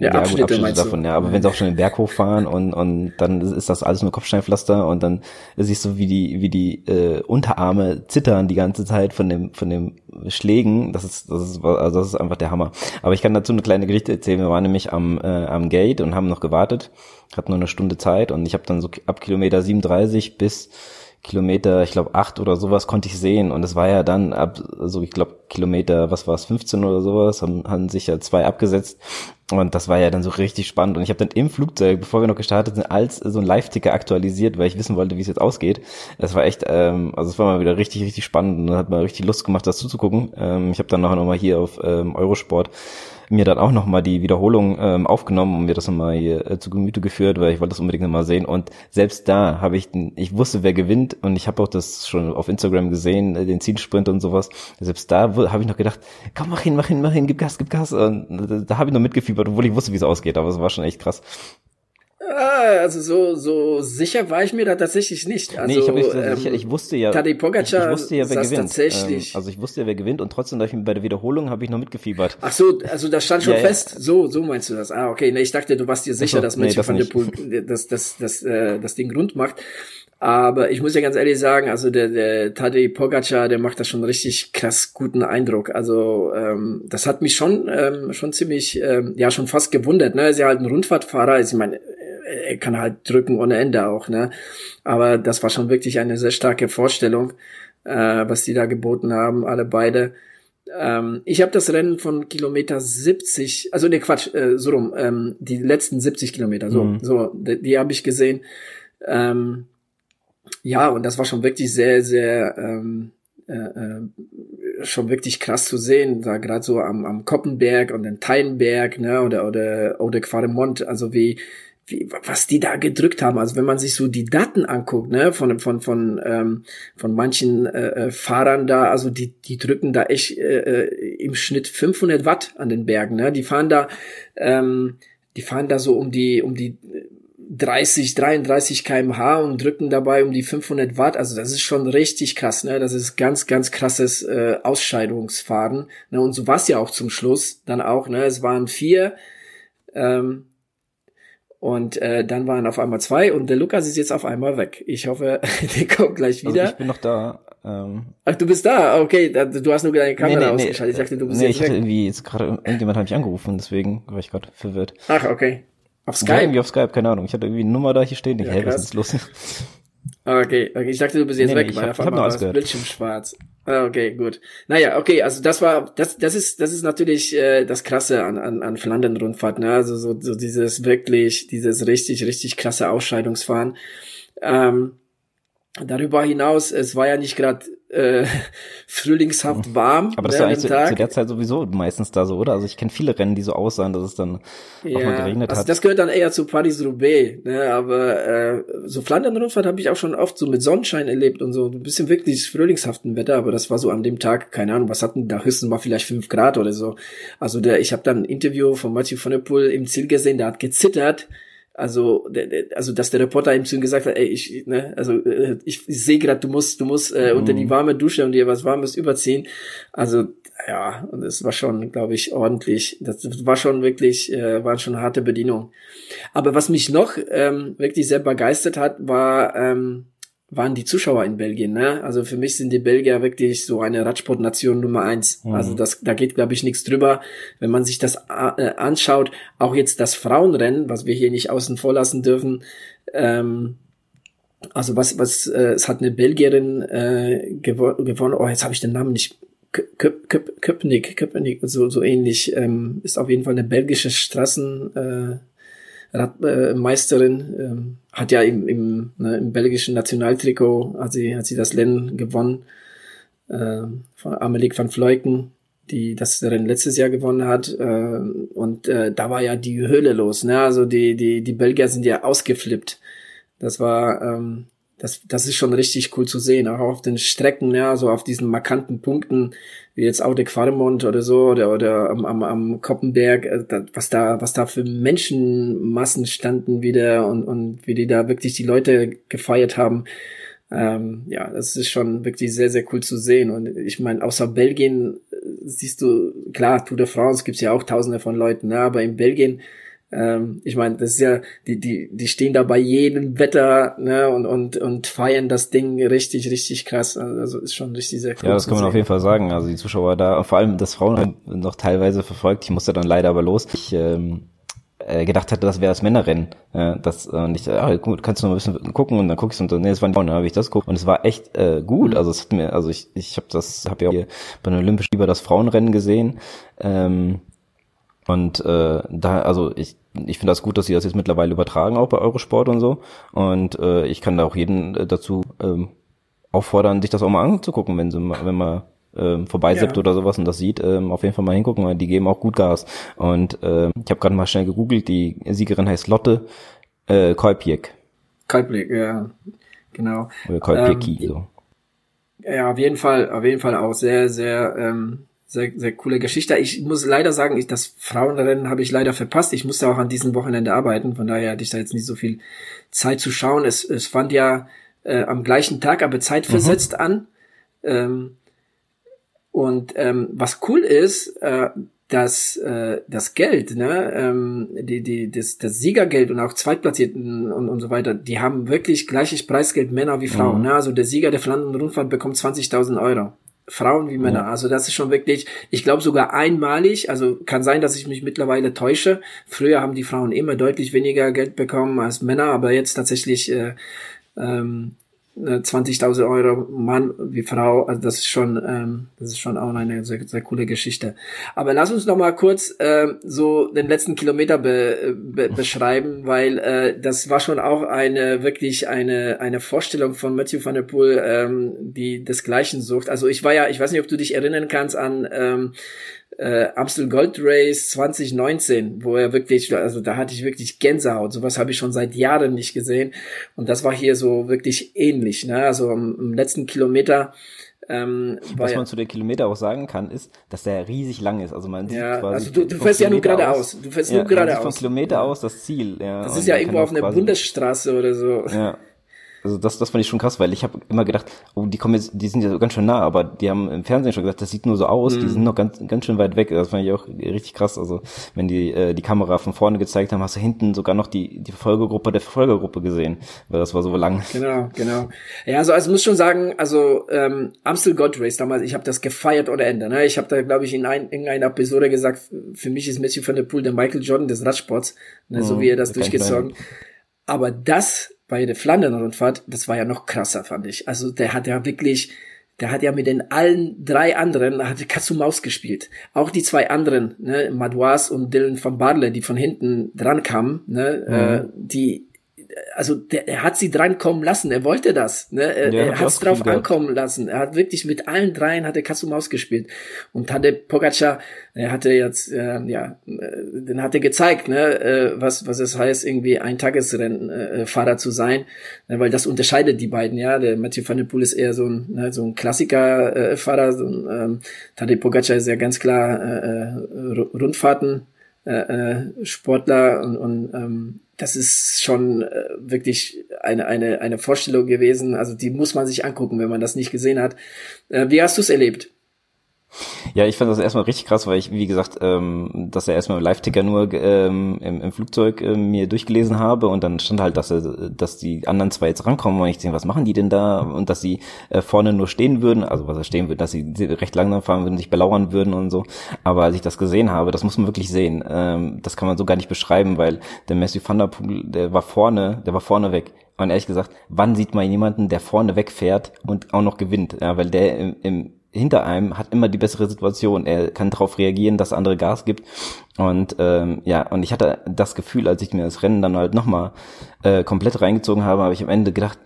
S2: ja, ja Abschnitte, gut, Abschnitte davon, ja. Aber wenn sie auch schon den Berg hochfahren und, und dann ist das alles nur Kopfsteinpflaster und dann siehst du, wie die, wie die äh, Unterarme zittern die ganze Zeit von dem, von dem Schlägen. Das ist, das ist, also das ist einfach der Hammer. Aber ich kann dazu eine kleine Geschichte erzählen. Wir waren nämlich am, äh, am Gate und haben noch gewartet, hatten nur eine Stunde Zeit und ich habe dann so ab Kilometer 37 bis Kilometer, ich glaube acht oder sowas konnte ich sehen und es war ja dann ab, also ich glaube Kilometer, was war es, 15 oder sowas, haben, haben sich ja zwei abgesetzt und das war ja dann so richtig spannend und ich habe dann im Flugzeug, bevor wir noch gestartet sind, als so ein Live-Ticker aktualisiert, weil ich wissen wollte, wie es jetzt ausgeht. Es war echt, ähm, also es war mal wieder richtig, richtig spannend und hat mal richtig Lust gemacht, das zuzugucken. Ähm, ich habe dann nachher nochmal hier auf ähm, Eurosport mir dann auch nochmal die Wiederholung ähm, aufgenommen und mir das nochmal hier äh, zu Gemüte geführt, weil ich wollte das unbedingt nochmal sehen. Und selbst da habe ich, ich wusste, wer gewinnt und ich habe auch das schon auf Instagram gesehen, äh, den Zielsprint und sowas. Selbst da habe ich noch gedacht, komm, mach hin, mach hin, mach hin, gib Gas, gib Gas. Und da, da habe ich noch mitgefiebert, obwohl ich wusste, wie es ausgeht, aber es war schon echt krass.
S1: Ah, also so so sicher war ich mir da tatsächlich nicht. Also,
S2: nee, ich, nicht so ähm, sicher, ich wusste ja,
S1: Tadej Pogacar
S2: ich, ich wusste ja, wer gewinnt.
S1: Tatsächlich.
S2: Ähm, also ich wusste ja, wer gewinnt und trotzdem ich, bei der Wiederholung habe ich noch mitgefiebert.
S1: Ach so, also das stand schon ja, fest. Ja. So, so meinst du das? Ah, okay. Nee, ich dachte, du warst dir sicher, so, dass Matthew nee, das van der Poel das, das, das, äh, das Ding rund macht. Aber ich muss ja ganz ehrlich sagen, also der, der Tadej Pogacar, der macht da schon richtig krass guten Eindruck. Also ähm, das hat mich schon ähm, schon ziemlich, ähm, ja schon fast gewundert. Ne, er ist ja halt ein Rundfahrtfahrer. Also ich meine, er kann halt drücken ohne Ende auch, ne? Aber das war schon wirklich eine sehr starke Vorstellung, äh, was die da geboten haben, alle beide. Ähm, ich habe das Rennen von Kilometer 70, also ne Quatsch, äh, so rum, ähm, die letzten 70 Kilometer, so, mhm. so, die, die habe ich gesehen. Ähm, ja, und das war schon wirklich sehr, sehr ähm, äh, äh, schon wirklich krass zu sehen, da gerade so am, am Koppenberg und den Teinberg, ne, oder oder oder Quaremont, also wie wie, was die da gedrückt haben. Also wenn man sich so die Daten anguckt, ne, von von von ähm, von manchen äh, äh Fahrern da, also die die drücken da echt äh, äh im Schnitt 500 Watt an den Bergen, ne? Die fahren da, ähm, die fahren da so um die um die 30, 33 kmh und drücken dabei um die 500 Watt. Also das ist schon richtig krass, ne? Das ist ganz, ganz krasses äh, Ausscheidungsfahren. Ne? Und so war es ja auch zum Schluss dann auch, ne? Es waren vier ähm, und äh, dann waren auf einmal zwei und der Lukas ist jetzt auf einmal weg. Ich hoffe, der kommt gleich also wieder. Also
S2: ich bin noch da. Ähm,
S1: Ach, du bist da? Okay, du hast nur deine Kamera nee, nee, ausgeschaltet.
S2: Ich dachte, du bist nee, jetzt ich weg. hatte irgendwie jetzt gerade irgendjemand hat mich angerufen, deswegen war ich gerade verwirrt.
S1: Ach, okay.
S2: Auf Skype? Ja, irgendwie auf Skype, keine Ahnung. Ich hatte irgendwie eine Nummer da hier stehen. Ich, ja, hey, was ist los?
S1: Okay, okay, ich dachte, du bist jetzt nee, weg, nee,
S2: ich hab, ich hab nur das
S1: Bildschirm schwarz. Ah, okay, gut. Naja, okay, also das war, das, das ist, das ist natürlich äh, das Krasse an, an, an Flandern-Rundfahrt, ne? Also so, so dieses wirklich, dieses richtig, richtig krasse Ausscheidungsfahren. Ähm, darüber hinaus, es war ja nicht gerade äh, frühlingshaft warm.
S2: Aber das
S1: ne,
S2: ist eigentlich zu, zu, der Zeit sowieso meistens da so, oder? Also ich kenne viele Rennen, die so aussahen, dass es dann ja, auch mal geregnet also hat.
S1: Das gehört dann eher zu Paris-Roubaix, ne? aber äh, so Flandern-Rundfahrt habe ich auch schon oft so mit Sonnenschein erlebt und so ein bisschen wirklich frühlingshaften Wetter, aber das war so an dem Tag, keine Ahnung, was hatten da höchstens mal vielleicht fünf Grad oder so. Also der, ich habe dann ein Interview von Mathieu von der Poel im Ziel gesehen, der hat gezittert, also, also dass der Reporter ihm zu ihm gesagt hat, ey, ich, ne, also äh, ich, ich sehe gerade, du musst, du musst äh, unter die mhm. warme Dusche und dir was Warmes überziehen. Also ja, und es war schon, glaube ich, ordentlich. Das war schon wirklich, äh, war schon harte Bedienung. Aber was mich noch ähm, wirklich sehr begeistert hat, war ähm, waren die Zuschauer in Belgien. Ne? Also für mich sind die Belgier wirklich so eine Radsportnation Nummer eins. Mhm. Also das, da geht, glaube ich, nichts drüber. Wenn man sich das äh, anschaut, auch jetzt das Frauenrennen, was wir hier nicht außen vor lassen dürfen, ähm, also was, was, äh, es hat eine Belgierin äh, gewo gewonnen, oh, jetzt habe ich den Namen nicht, Köp Köp Köpenick, Köpenick, so, so ähnlich, ähm, ist auf jeden Fall eine belgische Straßen, äh, Radmeisterin, äh, ähm, hat ja im, im, ne, im belgischen Nationaltrikot, hat sie, hat sie das Rennen gewonnen, äh, von Amelie van Vleuten, die das Rennen letztes Jahr gewonnen hat. Äh, und äh, da war ja die Höhle los. Ne? Also die, die, die Belgier sind ja ausgeflippt. Das war, ähm, das, das ist schon richtig cool zu sehen. Auch auf den Strecken, ja, so auf diesen markanten Punkten, wie jetzt Aude Quarmont oder so, oder, oder am, am, am Koppenberg, äh, was da, was da für Menschenmassen standen wieder und, und wie die da wirklich die Leute gefeiert haben. Ähm, ja, das ist schon wirklich sehr, sehr cool zu sehen. Und ich meine, außer Belgien äh, siehst du, klar, Tour de France gibt's ja auch tausende von Leuten, ne? aber in Belgien ähm, ich meine, das ist ja, die, die, die stehen da bei jedem Wetter ne, und, und, und feiern das Ding richtig, richtig krass. Also ist schon richtig sehr
S2: cool. Ja, das kann man sehen. auf jeden Fall sagen. Also die Zuschauer da, vor allem das Frauen noch teilweise verfolgt. Ich musste dann leider aber los. Ich ähm, äh, gedacht hatte, das wäre das Männerrennen. Ja, das, und ich, ah, gut, kannst du mal ein bisschen gucken und dann guckst du und nee, es waren die Frauen, dann habe ich das geguckt und es war echt äh, gut. Mhm. Also es hat mir, also ich, ich habe das, habe ja auch hier bei den Olympischen Lieber das Frauenrennen gesehen. Ähm, und äh, da, also ich, ich finde das gut, dass sie das jetzt mittlerweile übertragen, auch bei Eurosport und so. Und äh, ich kann da auch jeden äh, dazu ähm, auffordern, sich das auch mal anzugucken, wenn sie wenn man ähm, vorbeisippt ja. oder sowas und das sieht, ähm, auf jeden Fall mal hingucken, weil die geben auch gut Gas. Und ähm, ich habe gerade mal schnell gegoogelt, die Siegerin heißt Lotte äh, Kolpiek.
S1: Kolpiek, ja, genau.
S2: Oder Kolpieki, ähm, so.
S1: Ja, auf jeden Fall, auf jeden Fall auch sehr, sehr ähm, sehr, sehr coole Geschichte. Ich muss leider sagen, ich, das Frauenrennen habe ich leider verpasst. Ich musste auch an diesem Wochenende arbeiten, von daher hatte ich da jetzt nicht so viel Zeit zu schauen. Es, es fand ja äh, am gleichen Tag, aber zeitversetzt mhm. an. Ähm, und ähm, was cool ist, äh, dass äh, das Geld, ne, ähm, die, die, das, das Siegergeld und auch Zweitplatzierten und, und so weiter, die haben wirklich gleiches Preisgeld Männer wie Frauen. Mhm. Ne? Also der Sieger der Flandern-Rundfahrt bekommt 20.000 Euro. Frauen wie Männer. Also das ist schon wirklich, ich glaube sogar einmalig, also kann sein, dass ich mich mittlerweile täusche. Früher haben die Frauen immer deutlich weniger Geld bekommen als Männer, aber jetzt tatsächlich äh, ähm, 20.000 Euro Mann wie Frau, also das ist schon, ähm, das ist schon auch eine sehr, sehr coole Geschichte. Aber lass uns noch mal kurz äh, so den letzten Kilometer be, be, beschreiben, weil äh, das war schon auch eine wirklich eine eine Vorstellung von Matthew van der Poel, ähm, die desgleichen sucht. Also ich war ja, ich weiß nicht, ob du dich erinnern kannst an ähm, äh, Amstel Gold Race 2019, wo er wirklich, also da hatte ich wirklich Gänsehaut. Sowas habe ich schon seit Jahren nicht gesehen. Und das war hier so wirklich ähnlich. Ne? Also am, am letzten Kilometer
S2: ähm, Was man zu der Kilometer auch sagen kann, ist, dass der riesig lang ist. Also man sieht
S1: ja, quasi. Also du, du fährst ja nur geradeaus.
S2: Du fährst ja, nur geradeaus. Von Kilometer aus das Ziel.
S1: Ja, das ist ja irgendwo auf einer Bundesstraße oder so.
S2: Ja. Also das, das fand ich schon krass, weil ich habe immer gedacht, oh, die kommen jetzt, die sind ja ganz schön nah, aber die haben im Fernsehen schon gesagt, das sieht nur so aus, mhm. die sind noch ganz, ganz schön weit weg. Das fand ich auch richtig krass. Also wenn die äh, die Kamera von vorne gezeigt haben, hast du hinten sogar noch die die Verfolgergruppe der Verfolgergruppe gesehen, weil das war so lang.
S1: Genau, genau. Ja, also also muss schon sagen, also ähm, Amstel God Race damals, ich habe das gefeiert ohne Ende. Ne? Ich habe da glaube ich in, ein, in einer Episode gesagt, für mich ist Matthew van der Poel der Michael Jordan des Radsports, ne? Mhm, so wie er das durchgezogen. Aber das bei der Flandern-Rundfahrt, das war ja noch krasser, fand ich. Also der hat ja wirklich, der hat ja mit den allen drei anderen, hat Katz und Maus gespielt. Auch die zwei anderen, ne, Madouas und Dylan van Barle, die von hinten dran kamen, ne, mhm. äh, die also der, er hat sie drankommen lassen, er wollte das, ne? er, ja, er hat es drauf ankommen lassen, er hat wirklich mit allen dreien hat er Katz und Maus gespielt. Und hatte Pogacar, er hatte jetzt, äh, ja, äh, den hat er gezeigt, ne, äh, was, was es heißt, irgendwie ein Tagesrennfahrer äh, zu sein, ne? weil das unterscheidet die beiden, ja, der Mathieu van der Poel ist eher so ein, ne, so ein Klassikerfahrer, äh, so ein, ähm, Tadej Pogacar ist ja ganz klar äh, äh, Rundfahrten, äh, äh, Sportler und, und ähm, das ist schon äh, wirklich eine, eine, eine Vorstellung gewesen. Also die muss man sich angucken, wenn man das nicht gesehen hat. Äh, wie hast du es erlebt?
S2: Ja, ich fand das erstmal richtig krass, weil ich, wie gesagt, ähm, dass er erstmal Live-Ticker nur ähm, im, im Flugzeug äh, mir durchgelesen habe und dann stand halt, dass er, dass die anderen zwei jetzt rankommen und ich denke, was machen die denn da? Und dass sie äh, vorne nur stehen würden, also was er stehen würde, dass sie recht langsam fahren würden, sich belauern würden und so. Aber als ich das gesehen habe, das muss man wirklich sehen. Ähm, das kann man so gar nicht beschreiben, weil der Messi van der Poel, der war vorne, der war vorne weg. Und ehrlich gesagt, wann sieht man jemanden, der vorne wegfährt und auch noch gewinnt? Ja, weil der im, im hinter einem hat immer die bessere Situation. Er kann darauf reagieren, dass andere Gas gibt. Und ähm, ja, und ich hatte das Gefühl, als ich mir das Rennen dann halt nochmal äh, komplett reingezogen habe, habe ich am Ende gedacht,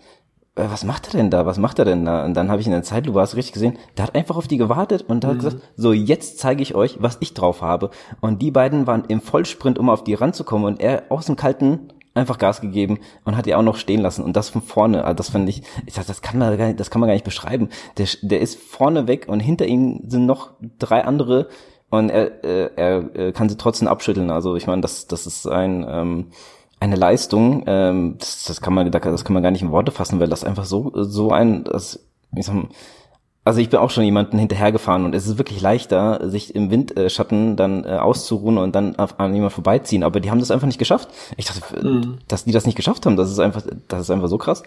S2: äh, was macht er denn da? Was macht er denn da? Und dann habe ich in der Zeitlupe hast richtig gesehen, der hat einfach auf die gewartet und hat mhm. gesagt, so jetzt zeige ich euch, was ich drauf habe. Und die beiden waren im Vollsprint, um auf die ranzukommen und er aus dem kalten einfach Gas gegeben und hat die auch noch stehen lassen und das von vorne, also das fand ich, ich sag, das kann man gar nicht, das kann man gar nicht beschreiben. Der, der ist vorne weg und hinter ihm sind noch drei andere und er, äh, er, er kann sie trotzdem abschütteln. Also ich meine, das, das ist ein ähm, eine Leistung, ähm, das, das kann man, das kann man gar nicht in Worte fassen, weil das einfach so so ein, das, ich sag, also ich bin auch schon jemanden hinterhergefahren und es ist wirklich leichter, sich im Windschatten dann äh, auszuruhen und dann an jemand vorbeiziehen. Aber die haben das einfach nicht geschafft. Ich dachte, mhm. dass die das nicht geschafft haben, das ist einfach, das ist einfach so krass.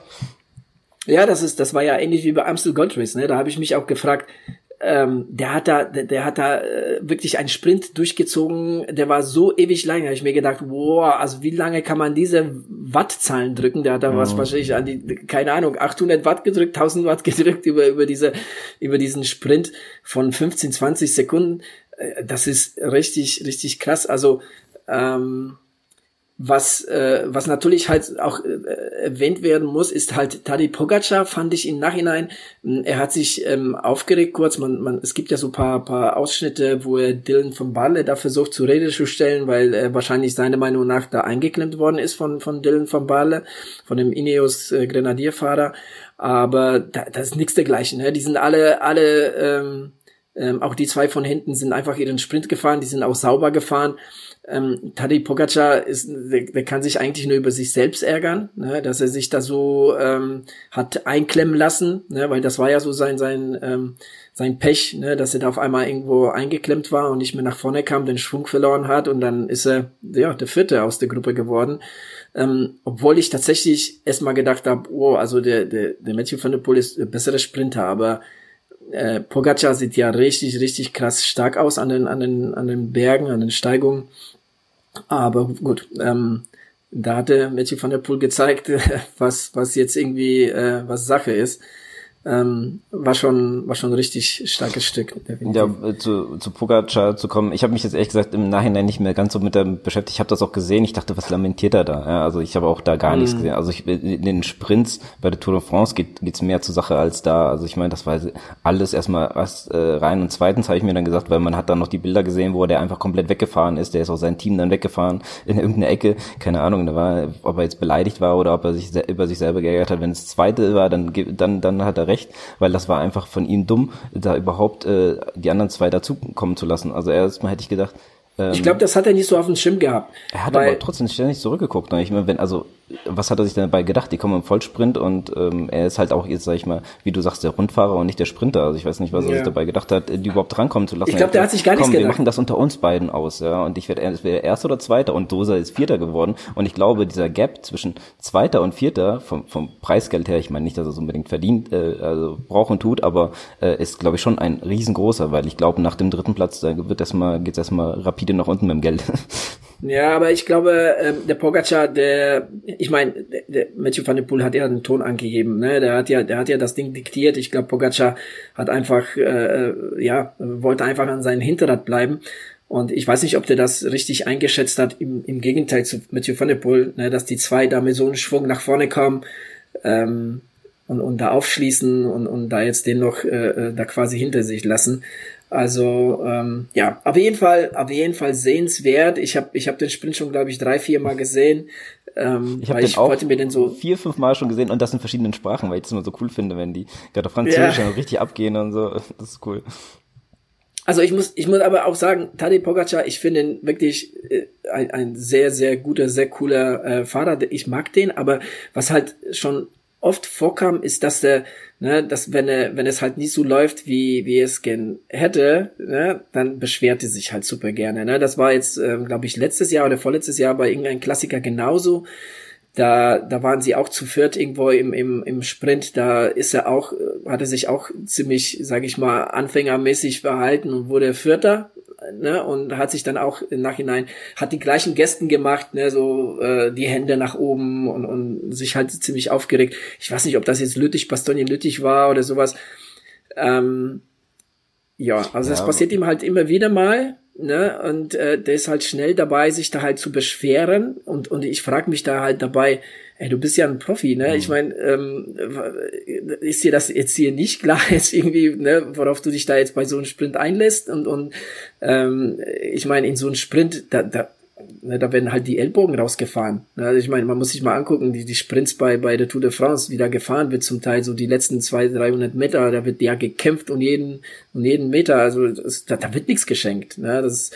S1: Ja, das ist, das war ja ähnlich wie bei Amstel Gold Race, ne? Da habe ich mich auch gefragt, ähm, der hat da, der, der hat da äh, wirklich einen Sprint durchgezogen, der war so ewig lang, habe ich mir gedacht, wow, also wie lange kann man diese Wattzahlen drücken? Der hat da mhm. was wahrscheinlich an die, keine Ahnung, 800 Watt gedrückt, 1000 Watt gedrückt über, über diese, über diesen Sprint von 15, 20 Sekunden. Äh, das ist richtig, richtig krass. Also, ähm, was, äh, was natürlich halt auch äh, erwähnt werden muss, ist halt Tadej Pogacar, fand ich im Nachhinein. Hm, er hat sich ähm, aufgeregt kurz. Man, man, es gibt ja so paar, paar Ausschnitte, wo er Dylan von Barle da versucht zur Rede zu stellen, weil er wahrscheinlich seiner Meinung nach da eingeklemmt worden ist von, von Dylan von Barle, von dem Ineos äh, Grenadierfahrer. Aber da, das ist nichts dergleichen. Ne? Die sind alle, alle, ähm, ähm, auch die zwei von hinten sind einfach ihren Sprint gefahren, die sind auch sauber gefahren ähm, Tadej Pogacar ist, der, der kann sich eigentlich nur über sich selbst ärgern, ne, dass er sich da so ähm, hat einklemmen lassen, ne, weil das war ja so sein sein ähm, sein Pech, ne, dass er da auf einmal irgendwo eingeklemmt war und nicht mehr nach vorne kam, den Schwung verloren hat und dann ist er ja der Vierte aus der Gruppe geworden. Ähm, obwohl ich tatsächlich erstmal gedacht habe, oh, also der der der Matthew van der Poel ist ein besserer Sprinter, aber äh, Pogacar sieht ja richtig, richtig krass stark aus an den, an den, an den Bergen, an den Steigungen. Aber gut, ähm, da hatte Matthew van der Poel gezeigt, was, was jetzt irgendwie, äh, was Sache ist. Ähm, war schon war schon ein richtig starkes Stück.
S2: Ja, zu, zu Pogacar zu kommen. Ich habe mich jetzt ehrlich gesagt im Nachhinein nicht mehr ganz so mit dem beschäftigt. Ich habe das auch gesehen. Ich dachte, was lamentiert er da? Ja, also ich habe auch da gar mhm. nichts gesehen. Also ich, in den Sprints bei der Tour de France geht geht's mehr zur Sache als da. Also ich meine, das war alles erstmal erst äh, rein und zweitens habe ich mir dann gesagt, weil man hat dann noch die Bilder gesehen, wo der einfach komplett weggefahren ist. Der ist auch sein Team dann weggefahren in irgendeine Ecke. Keine Ahnung, da war, ob er jetzt beleidigt war oder ob er sich über sich selber geärgert hat. Wenn es zweite war, dann dann dann hat er recht, weil das war einfach von ihm dumm, da überhaupt äh, die anderen zwei dazukommen zu lassen. Also erstmal hätte ich gedacht,
S1: ähm, ich glaube, das hat er nicht so auf dem Schirm gehabt.
S2: Er hat aber trotzdem ständig zurückgeguckt. Ich meine, wenn, also, was hat er sich denn dabei gedacht? Die kommen im Vollsprint und ähm, er ist halt auch jetzt, sag ich mal, wie du sagst, der Rundfahrer und nicht der Sprinter. Also ich weiß nicht, was er sich dabei gedacht hat, die überhaupt rankommen zu lassen.
S1: Ich glaube, der hat sich gar nichts
S2: gedacht. Wir machen das unter uns beiden aus, ja. Und ich werde wär Erster oder Zweiter und Dosa ist Vierter geworden. Und ich glaube, dieser Gap zwischen Zweiter und Vierter vom, vom Preisgeld her, ich meine nicht, dass er es unbedingt verdient, äh, also braucht und tut, aber äh, ist, glaube ich, schon ein riesengroßer, weil ich glaube, nach dem dritten Platz da wird erstmal, geht's erstmal rapide nach unten mit dem Geld.
S1: Ja, aber ich glaube, ähm, der Pogacar, der, ich meine, Matthew van der Poel hat ja einen Ton angegeben, ne? Der hat ja, der hat ja das Ding diktiert. Ich glaube, Pogacar hat einfach, äh, äh, ja, wollte einfach an seinem Hinterrad bleiben. Und ich weiß nicht, ob der das richtig eingeschätzt hat, im, im Gegenteil zu Matthew van der Poel, ne, dass die zwei da mit so einem Schwung nach vorne kommen ähm, und, und da aufschließen und, und da jetzt den noch äh, äh da quasi hinter sich lassen. Also ähm, ja, auf jeden Fall, auf jeden Fall sehenswert. Ich habe ich hab den Sprint schon, glaube ich, drei, vier Mal gesehen.
S2: Ähm, ich habe den auch mir den so vier, fünf Mal schon gesehen und das in verschiedenen Sprachen, weil ich das immer so cool finde, wenn die gerade auf Französisch ja. richtig abgehen und so. Das ist cool.
S1: Also ich muss, ich muss aber auch sagen, Tadej Pogacar, ich finde ihn wirklich äh, ein, ein sehr, sehr guter, sehr cooler äh, Fahrer. Ich mag den, aber was halt schon oft vorkam, ist, dass der ne, dass wenn er, wenn es halt nicht so läuft, wie, wie es gern hätte, ne, dann beschwert er sich halt super gerne. Ne? Das war jetzt, ähm, glaube ich, letztes Jahr oder vorletztes Jahr bei irgendeinem Klassiker genauso. Da, da waren sie auch zu viert irgendwo im, im, im Sprint. Da ist er auch, äh, hatte sich auch ziemlich, sage ich mal, anfängermäßig verhalten und wurde Vierter ne, und hat sich dann auch im Nachhinein, hat die gleichen Gästen gemacht, ne, so äh, die Hände nach oben und, und sich halt ziemlich aufgeregt. Ich weiß nicht, ob das jetzt Lüttich, Bastogne Lüttich war oder sowas. Ähm, ja, also ja, das passiert ihm halt immer wieder mal, ne, und äh, der ist halt schnell dabei, sich da halt zu beschweren und, und ich frage mich da halt dabei, ey, du bist ja ein Profi, ne? Mhm. Ich meine, ähm, ist dir das jetzt hier nicht klar, jetzt irgendwie, ne, worauf du dich da jetzt bei so einem Sprint einlässt? Und, und ähm, ich meine, in so einem Sprint, da, da, ne, da werden halt die Ellbogen rausgefahren. Ne? Also ich meine, man muss sich mal angucken, die, die Sprints bei, bei der Tour de France, wie da gefahren wird zum Teil, so die letzten zwei, 300 Meter, da wird ja gekämpft und jeden, und jeden Meter, also das, da, da wird nichts geschenkt. Ne? Das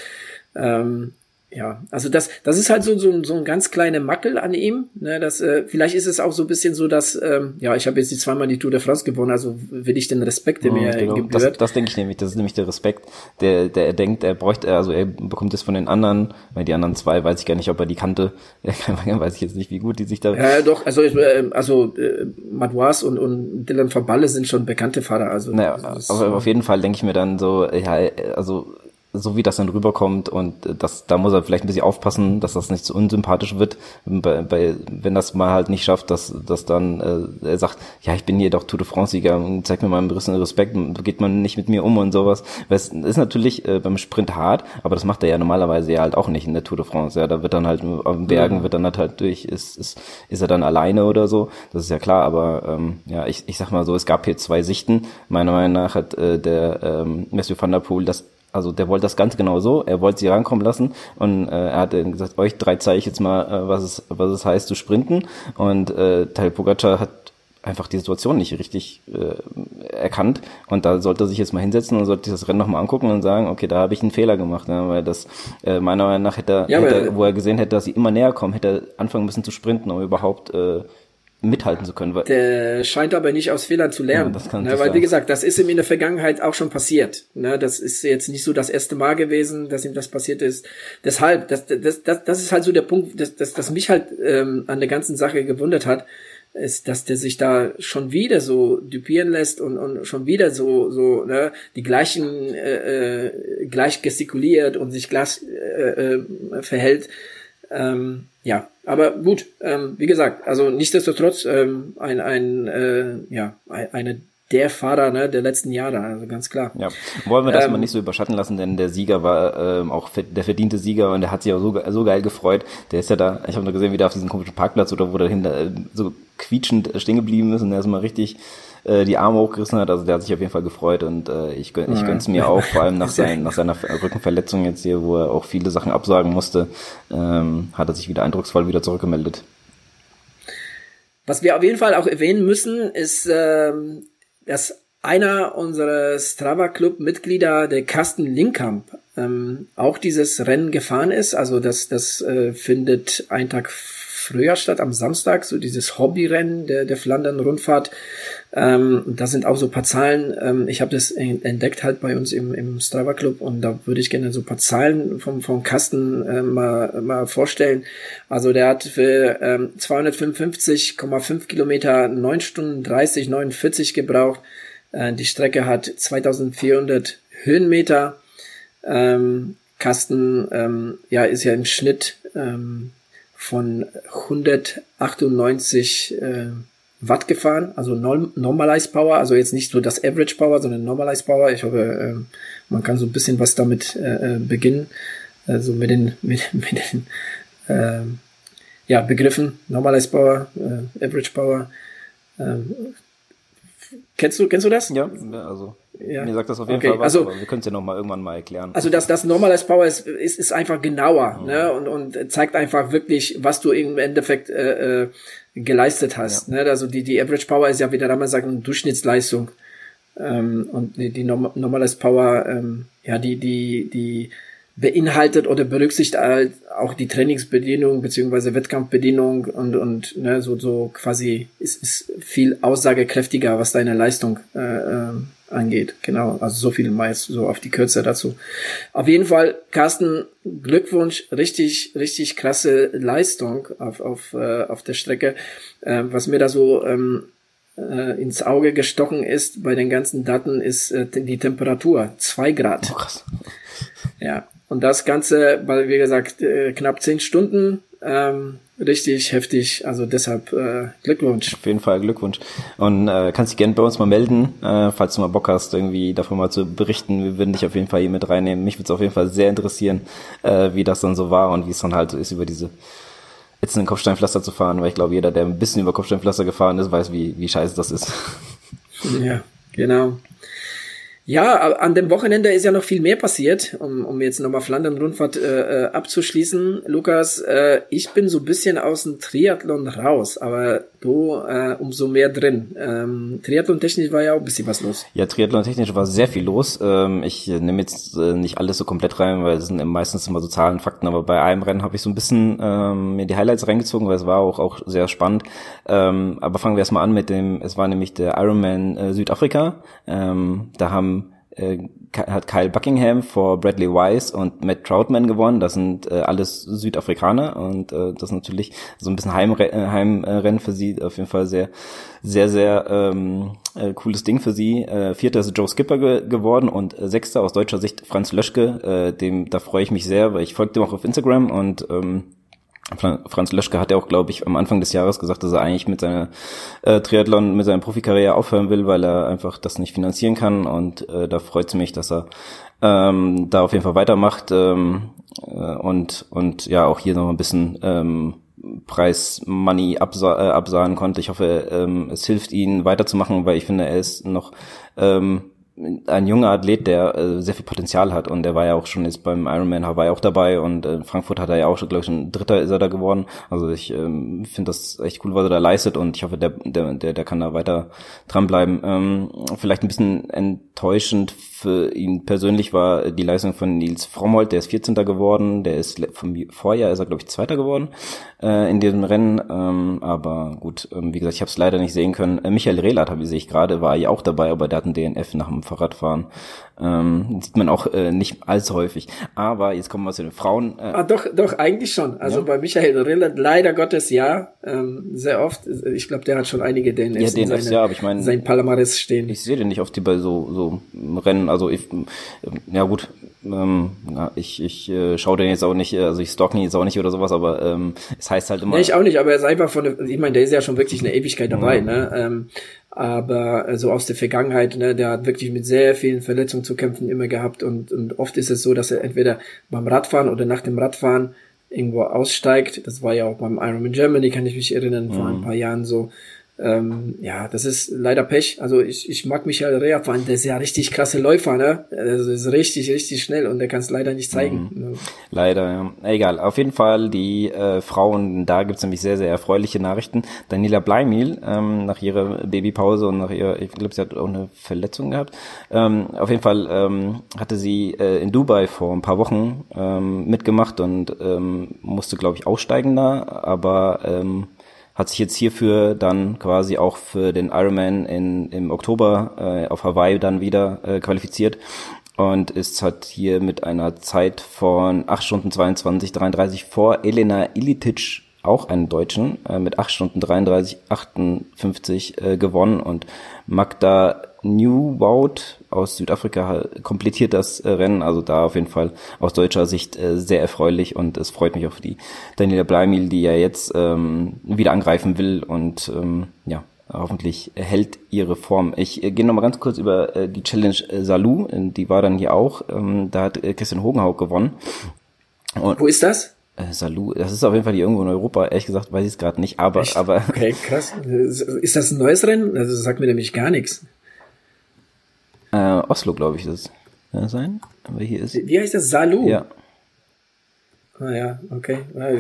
S1: ähm, ja, also das, das ist halt so, so, so ein ganz kleiner Mackel an ihm. Ne, das, äh, vielleicht ist es auch so ein bisschen so, dass, ähm, ja, ich habe jetzt die zweimal die Tour de France gewonnen, also will ich den Respekt, der mir genau. gebührt.
S2: Das, das denke ich nämlich, das ist nämlich der Respekt, der, der er denkt, er bräuchte, also er bekommt es von den anderen, weil die anderen zwei weiß ich gar nicht, ob er die kannte, weiß ich jetzt nicht, wie gut die sich da.
S1: Ja, doch, also, äh, also äh, Madouas und, und Dylan Verballe sind schon bekannte Fahrer, also.
S2: Naja, aber auf jeden Fall denke ich mir dann so, ja, also so wie das dann rüberkommt und äh, das, da muss er vielleicht ein bisschen aufpassen, dass das nicht zu unsympathisch wird, bei, bei, wenn das mal halt nicht schafft, dass, dass dann äh, er sagt, ja, ich bin hier doch Tour de France-Sieger, zeig mir mal ein bisschen Respekt, geht man nicht mit mir um und sowas. Es ist natürlich äh, beim Sprint hart, aber das macht er ja normalerweise ja halt auch nicht in der Tour de France. Ja, da wird dann halt auf den Bergen wird dann halt, halt durch, ist, ist, ist er dann alleine oder so, das ist ja klar, aber ähm, ja, ich, ich sag mal so, es gab hier zwei Sichten. Meiner Meinung nach hat äh, der ähm, Matthew van der Poel das also der wollte das ganz genau so. Er wollte sie rankommen lassen und äh, er hat gesagt, euch drei zeige ich jetzt mal, äh, was es was es heißt zu sprinten. Und äh, Tal Pogacar hat einfach die Situation nicht richtig äh, erkannt und da sollte er sich jetzt mal hinsetzen und sollte sich das Rennen nochmal angucken und sagen, okay, da habe ich einen Fehler gemacht, ne? weil das äh, meiner Meinung nach hätte, ja, hätte wo er gesehen hätte, dass sie immer näher kommen, hätte er anfangen müssen zu sprinten, um überhaupt äh, mithalten zu können.
S1: Der scheint aber nicht aus Fehlern zu lernen. Ja, das kann ne, weil, wie gesagt, das ist ihm in der Vergangenheit auch schon passiert. Ne, das ist jetzt nicht so das erste Mal gewesen, dass ihm das passiert ist. Deshalb, das, das, das, das ist halt so der Punkt, das, das, das mich halt ähm, an der ganzen Sache gewundert hat, ist, dass der sich da schon wieder so dupieren lässt und, und schon wieder so, so ne, die gleichen äh, äh, gleich gestikuliert und sich gleich äh, äh, verhält. Ähm, ja, aber gut, ähm, wie gesagt, also nichtsdestotrotz ähm, ein, ein äh, ja, eine der Fahrer ne, der letzten Jahre, also ganz klar.
S2: Ja, wollen wir das ähm, mal nicht so überschatten lassen, denn der Sieger war ähm, auch der verdiente Sieger und der hat sich auch so, so geil gefreut. Der ist ja da, ich habe nur gesehen, wie der auf diesem komischen Parkplatz oder wo der hinter äh, so quietschend stehen geblieben ist und der ist mal richtig äh, die Arme hochgerissen hat. Also der hat sich auf jeden Fall gefreut und äh, ich, gönn, ich gönn's mir auch, vor allem nach, sein, nach seiner Rückenverletzung jetzt hier, wo er auch viele Sachen absagen musste, ähm, hat er sich wieder eindrucksvoll wieder zurückgemeldet.
S1: Was wir auf jeden Fall auch erwähnen müssen, ist, ähm, dass einer unserer Strava Club Mitglieder, der Carsten Linkkamp, ähm, auch dieses Rennen gefahren ist. Also das, das äh, findet einen Tag früher statt, am Samstag, so dieses Hobbyrennen der, der Flandern-Rundfahrt. Ähm, da sind auch so paar Zahlen. Ähm, ich habe das entdeckt halt bei uns im, im Strava Club und da würde ich gerne so paar Zahlen vom, vom Kasten äh, mal, mal vorstellen. Also der hat für ähm, 255,5 Kilometer 9 Stunden 30, 49 gebraucht. Äh, die Strecke hat 2400 Höhenmeter. Ähm, Kasten ähm, ja ist ja im Schnitt ähm, von 198 äh, Watt gefahren, also Normalized Power, also jetzt nicht so das Average Power, sondern Normalized Power. Ich hoffe, äh, man kann so ein bisschen was damit äh, äh beginnen, also mit den, mit, mit den äh, ja, Begriffen Normalized Power, äh, Average Power. Äh, kennst du, kennst du das?
S2: Ja, also ja. Mir sagt das auf jeden okay. Fall was, also, aber wir können es ja noch mal irgendwann mal erklären.
S1: Also das, das Normalized Power ist, ist, ist einfach genauer mhm. ne? und, und zeigt einfach wirklich, was du im Endeffekt äh, äh, geleistet hast. Ja. Ne? Also die, die Average Power ist ja, wie der Name sagt, eine Durchschnittsleistung. Ähm, und die, die Normalized Power, ähm, ja, die, die, die beinhaltet oder berücksichtigt halt auch die Trainingsbedienung beziehungsweise Wettkampfbedienung und und ne, so so quasi ist, ist viel aussagekräftiger, was deine Leistung äh, äh, angeht. Genau, also so viel meist so auf die Kürze dazu. Auf jeden Fall, Carsten, Glückwunsch, richtig richtig klasse Leistung auf auf äh, auf der Strecke. Äh, was mir da so ähm, äh, ins Auge gestochen ist bei den ganzen Daten ist äh, die Temperatur zwei Grad. Oh, krass. Ja, und das Ganze, weil wie gesagt, äh, knapp zehn Stunden, ähm, richtig heftig. Also deshalb äh, Glückwunsch.
S2: Auf jeden Fall Glückwunsch. Und äh, kannst dich gerne bei uns mal melden, äh, falls du mal Bock hast, irgendwie davon mal zu berichten. Wir würden dich auf jeden Fall hier mit reinnehmen. Mich würde es auf jeden Fall sehr interessieren, äh, wie das dann so war und wie es dann halt so ist, über diese ätzenden Kopfsteinpflaster zu fahren, weil ich glaube, jeder, der ein bisschen über Kopfsteinpflaster gefahren ist, weiß, wie, wie scheiße das ist.
S1: Ja, genau. Ja, an dem Wochenende ist ja noch viel mehr passiert, um, um jetzt nochmal Flandern-Rundfahrt äh, äh, abzuschließen. Lukas, äh, ich bin so ein bisschen aus dem Triathlon raus, aber du äh, umso mehr drin. Ähm, Triathlon-technisch war ja auch ein bisschen was los.
S2: Ja, Triathlon-technisch war sehr viel los. Ähm, ich äh, nehme jetzt äh, nicht alles so komplett rein, weil es sind meistens immer so Zahlen, Fakten, aber bei einem Rennen habe ich so ein bisschen ähm, mir die Highlights reingezogen, weil es war auch, auch sehr spannend. Ähm, aber fangen wir erstmal an mit dem, es war nämlich der Ironman äh, Südafrika. Ähm, da haben hat Kyle Buckingham vor Bradley Wise und Matt Troutman gewonnen. Das sind äh, alles Südafrikaner und äh, das ist natürlich so ein bisschen Heimre äh, Heimrennen für sie. Auf jeden Fall sehr, sehr, sehr ähm, äh, cooles Ding für sie. Äh, Vierter ist Joe Skipper ge geworden und äh, Sechster aus deutscher Sicht Franz Löschke. Äh, dem da freue ich mich sehr, weil ich folge dem auch auf Instagram und ähm, Franz Löschke hat ja auch, glaube ich, am Anfang des Jahres gesagt, dass er eigentlich mit seiner äh, Triathlon, mit seiner Profikarriere aufhören will, weil er einfach das nicht finanzieren kann. Und äh, da freut es mich, dass er ähm, da auf jeden Fall weitermacht ähm, äh, und und ja auch hier noch ein bisschen ähm, Preis Money absa äh, absahen konnte. Ich hoffe, ähm, es hilft ihn weiterzumachen, weil ich finde, er ist noch ähm, ein junger Athlet, der äh, sehr viel Potenzial hat und der war ja auch schon jetzt beim Ironman Hawaii auch dabei und äh, Frankfurt hat er ja auch schon, glaube ich, ein Dritter ist er da geworden. Also ich ähm, finde das echt cool, was er da leistet und ich hoffe, der, der, der, der kann da weiter dranbleiben. Ähm, vielleicht ein bisschen enttäuschend für ihn persönlich war die Leistung von Nils Frommold, der ist 14. geworden, der ist vom Vorjahr ist er, glaube ich, Zweiter geworden äh, in diesem Rennen. Ähm, aber gut, ähm, wie gesagt, ich habe es leider nicht sehen können. Äh, Michael Rehlert, wie sehe ich gerade, war ja auch dabei, aber der hat einen DNF nach dem Fahrradfahren. Ähm, sieht man auch äh, nicht allzu häufig. Aber jetzt kommen wir zu den Frauen.
S1: Äh, ah, doch, doch, eigentlich schon. Also ja? bei Michael Rillert leider Gottes ja, ähm, sehr oft. Ich glaube, der hat schon einige DNFs,
S2: ja, DNFs seine, ja, aber ich meine,
S1: sein Palamares stehen.
S2: Ich sehe den nicht oft die bei so, so Rennen. Also ich, ja gut, ähm, ja, ich, ich äh, schaue den jetzt auch nicht, also ich stalk ihn jetzt auch nicht oder sowas, aber ähm, es heißt halt immer.
S1: Nee, ich auch nicht, aber er ist einfach von, ich meine, der ist ja schon wirklich eine Ewigkeit dabei, ja. ne? Ähm, aber äh, so aus der Vergangenheit, ne, der hat wirklich mit sehr vielen Verletzungen zu kämpfen immer gehabt und, und oft ist es so, dass er entweder beim Radfahren oder nach dem Radfahren irgendwo aussteigt. Das war ja auch beim Ironman Germany, kann ich mich erinnern, mhm. vor ein mhm. paar Jahren so. Ähm, ja, das ist leider Pech. Also ich, ich mag Michael Rea der ist ja richtig krasse Läufer, ne? Also ist richtig, richtig schnell und der kann es leider nicht zeigen. Mhm.
S2: Leider, ja. Egal. Auf jeden Fall die äh, Frauen, da gibt's nämlich sehr, sehr erfreuliche Nachrichten. Daniela Bleimil, ähm, nach ihrer Babypause und nach ihrer, ich glaube, sie hat auch eine Verletzung gehabt. Ähm, auf jeden Fall ähm, hatte sie äh, in Dubai vor ein paar Wochen ähm, mitgemacht und ähm, musste, glaube ich, aussteigen da, aber ähm, hat sich jetzt hierfür dann quasi auch für den Ironman in, im Oktober äh, auf Hawaii dann wieder äh, qualifiziert und ist hat hier mit einer Zeit von 8 Stunden 22, 33 vor Elena Ilitic, auch einen Deutschen, äh, mit 8 Stunden 33, 58 äh, gewonnen und Magda New Wout aus Südafrika komplettiert das äh, Rennen. Also da auf jeden Fall aus deutscher Sicht äh, sehr erfreulich und es freut mich auf die Daniela Bleimil, die ja jetzt ähm, wieder angreifen will und ähm, ja, hoffentlich hält ihre Form. Ich äh, gehe nochmal ganz kurz über äh, die Challenge äh, Salou, die war dann hier auch. Ähm, da hat äh, Christian Hogenhaug gewonnen.
S1: Und Wo ist das?
S2: Äh, Salou, das ist auf jeden Fall hier irgendwo in Europa. Ehrlich gesagt weiß ich es gerade nicht, aber, Echt? aber.
S1: Okay, krass. Ist das ein neues Rennen? Also das sagt mir nämlich gar nichts.
S2: Äh, Oslo, glaube ich, das kann das sein. Aber hier ist.
S1: Wie heißt das? Salou?
S2: Ja.
S1: Ah ja, okay.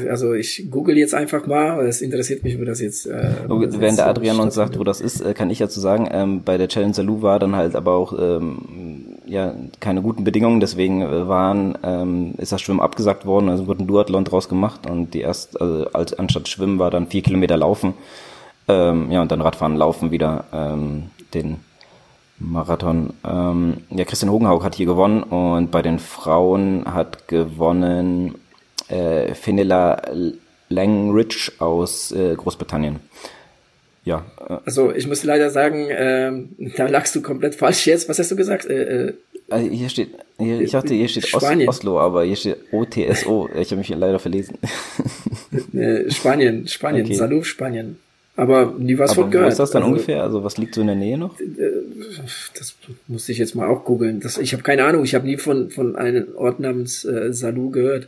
S1: Also ich google jetzt einfach mal, es interessiert mich, wo das jetzt. Äh,
S2: das Während der Adrian uns sagt, wo das ist, äh, kann ich dazu sagen, ähm, bei der Challenge Salou war dann halt aber auch ähm, ja keine guten Bedingungen, deswegen äh, waren ähm, ist das Schwimmen abgesagt worden, also wurde ein Duathlon draus gemacht und die erst also als anstatt Schwimmen war dann vier Kilometer Laufen, ähm, ja und dann Radfahren, Laufen wieder ähm, den Marathon. Ähm, ja, Christian Hogenhaug hat hier gewonnen und bei den Frauen hat gewonnen äh, Fenella Langridge aus äh, Großbritannien. Ja.
S1: Äh, also ich muss leider sagen, äh, da lagst du komplett falsch jetzt. Was hast du gesagt? Äh,
S2: äh, also hier steht, hier, ich dachte, hier steht Spanien. Oslo, aber hier steht OTSO. Ich habe mich leider verlesen.
S1: Äh, Spanien, Spanien, okay. Salou, Spanien. Aber nie was von gehört.
S2: Wo ist das dann also, ungefähr? Also was liegt so in der Nähe noch? Äh,
S1: das musste ich jetzt mal auch googeln. Ich habe keine Ahnung. Ich habe nie von von einem Ort namens äh, Salou gehört.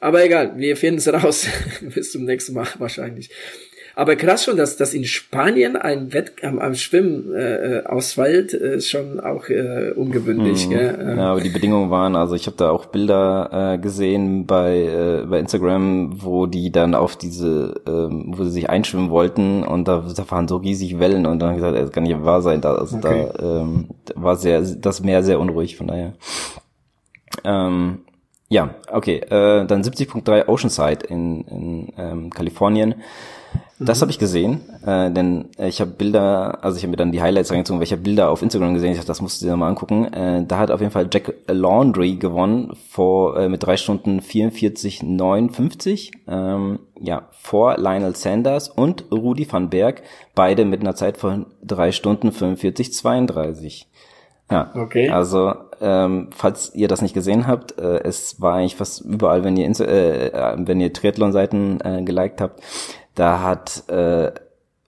S1: Aber egal, wir finden es raus. Bis zum nächsten Mal wahrscheinlich. Aber krass schon, dass, dass in Spanien ein Wett am, am Schwimmen äh, ausfällt, äh, ist schon auch äh, ungewöhnlich. Mhm. Gell?
S2: Ähm. Ja, aber die Bedingungen waren, also ich habe da auch Bilder äh, gesehen bei, äh, bei Instagram, wo die dann auf diese, ähm, wo sie sich einschwimmen wollten und da, da waren so riesig Wellen und dann gesagt, das kann nicht wahr sein. Da, also okay. da ähm, war sehr das Meer sehr unruhig, von daher. Ähm, ja, okay. Äh, dann 70.3 Oceanside in, in ähm, Kalifornien. Das habe ich gesehen, äh, denn ich habe Bilder, also ich habe mir dann die Highlights reingezogen, weil ich habe Bilder auf Instagram gesehen, ich dachte, das musst du dir mal angucken. Äh, da hat auf jeden Fall Jack Laundry gewonnen vor äh, mit drei Stunden 44,59. Ähm, ja, vor Lionel Sanders und Rudi van Berg, beide mit einer Zeit von drei Stunden 45,32. Ja, okay. also ähm, falls ihr das nicht gesehen habt, äh, es war eigentlich fast überall, wenn ihr, Insta äh, wenn ihr Triathlon-Seiten äh, geliked habt, da hat äh,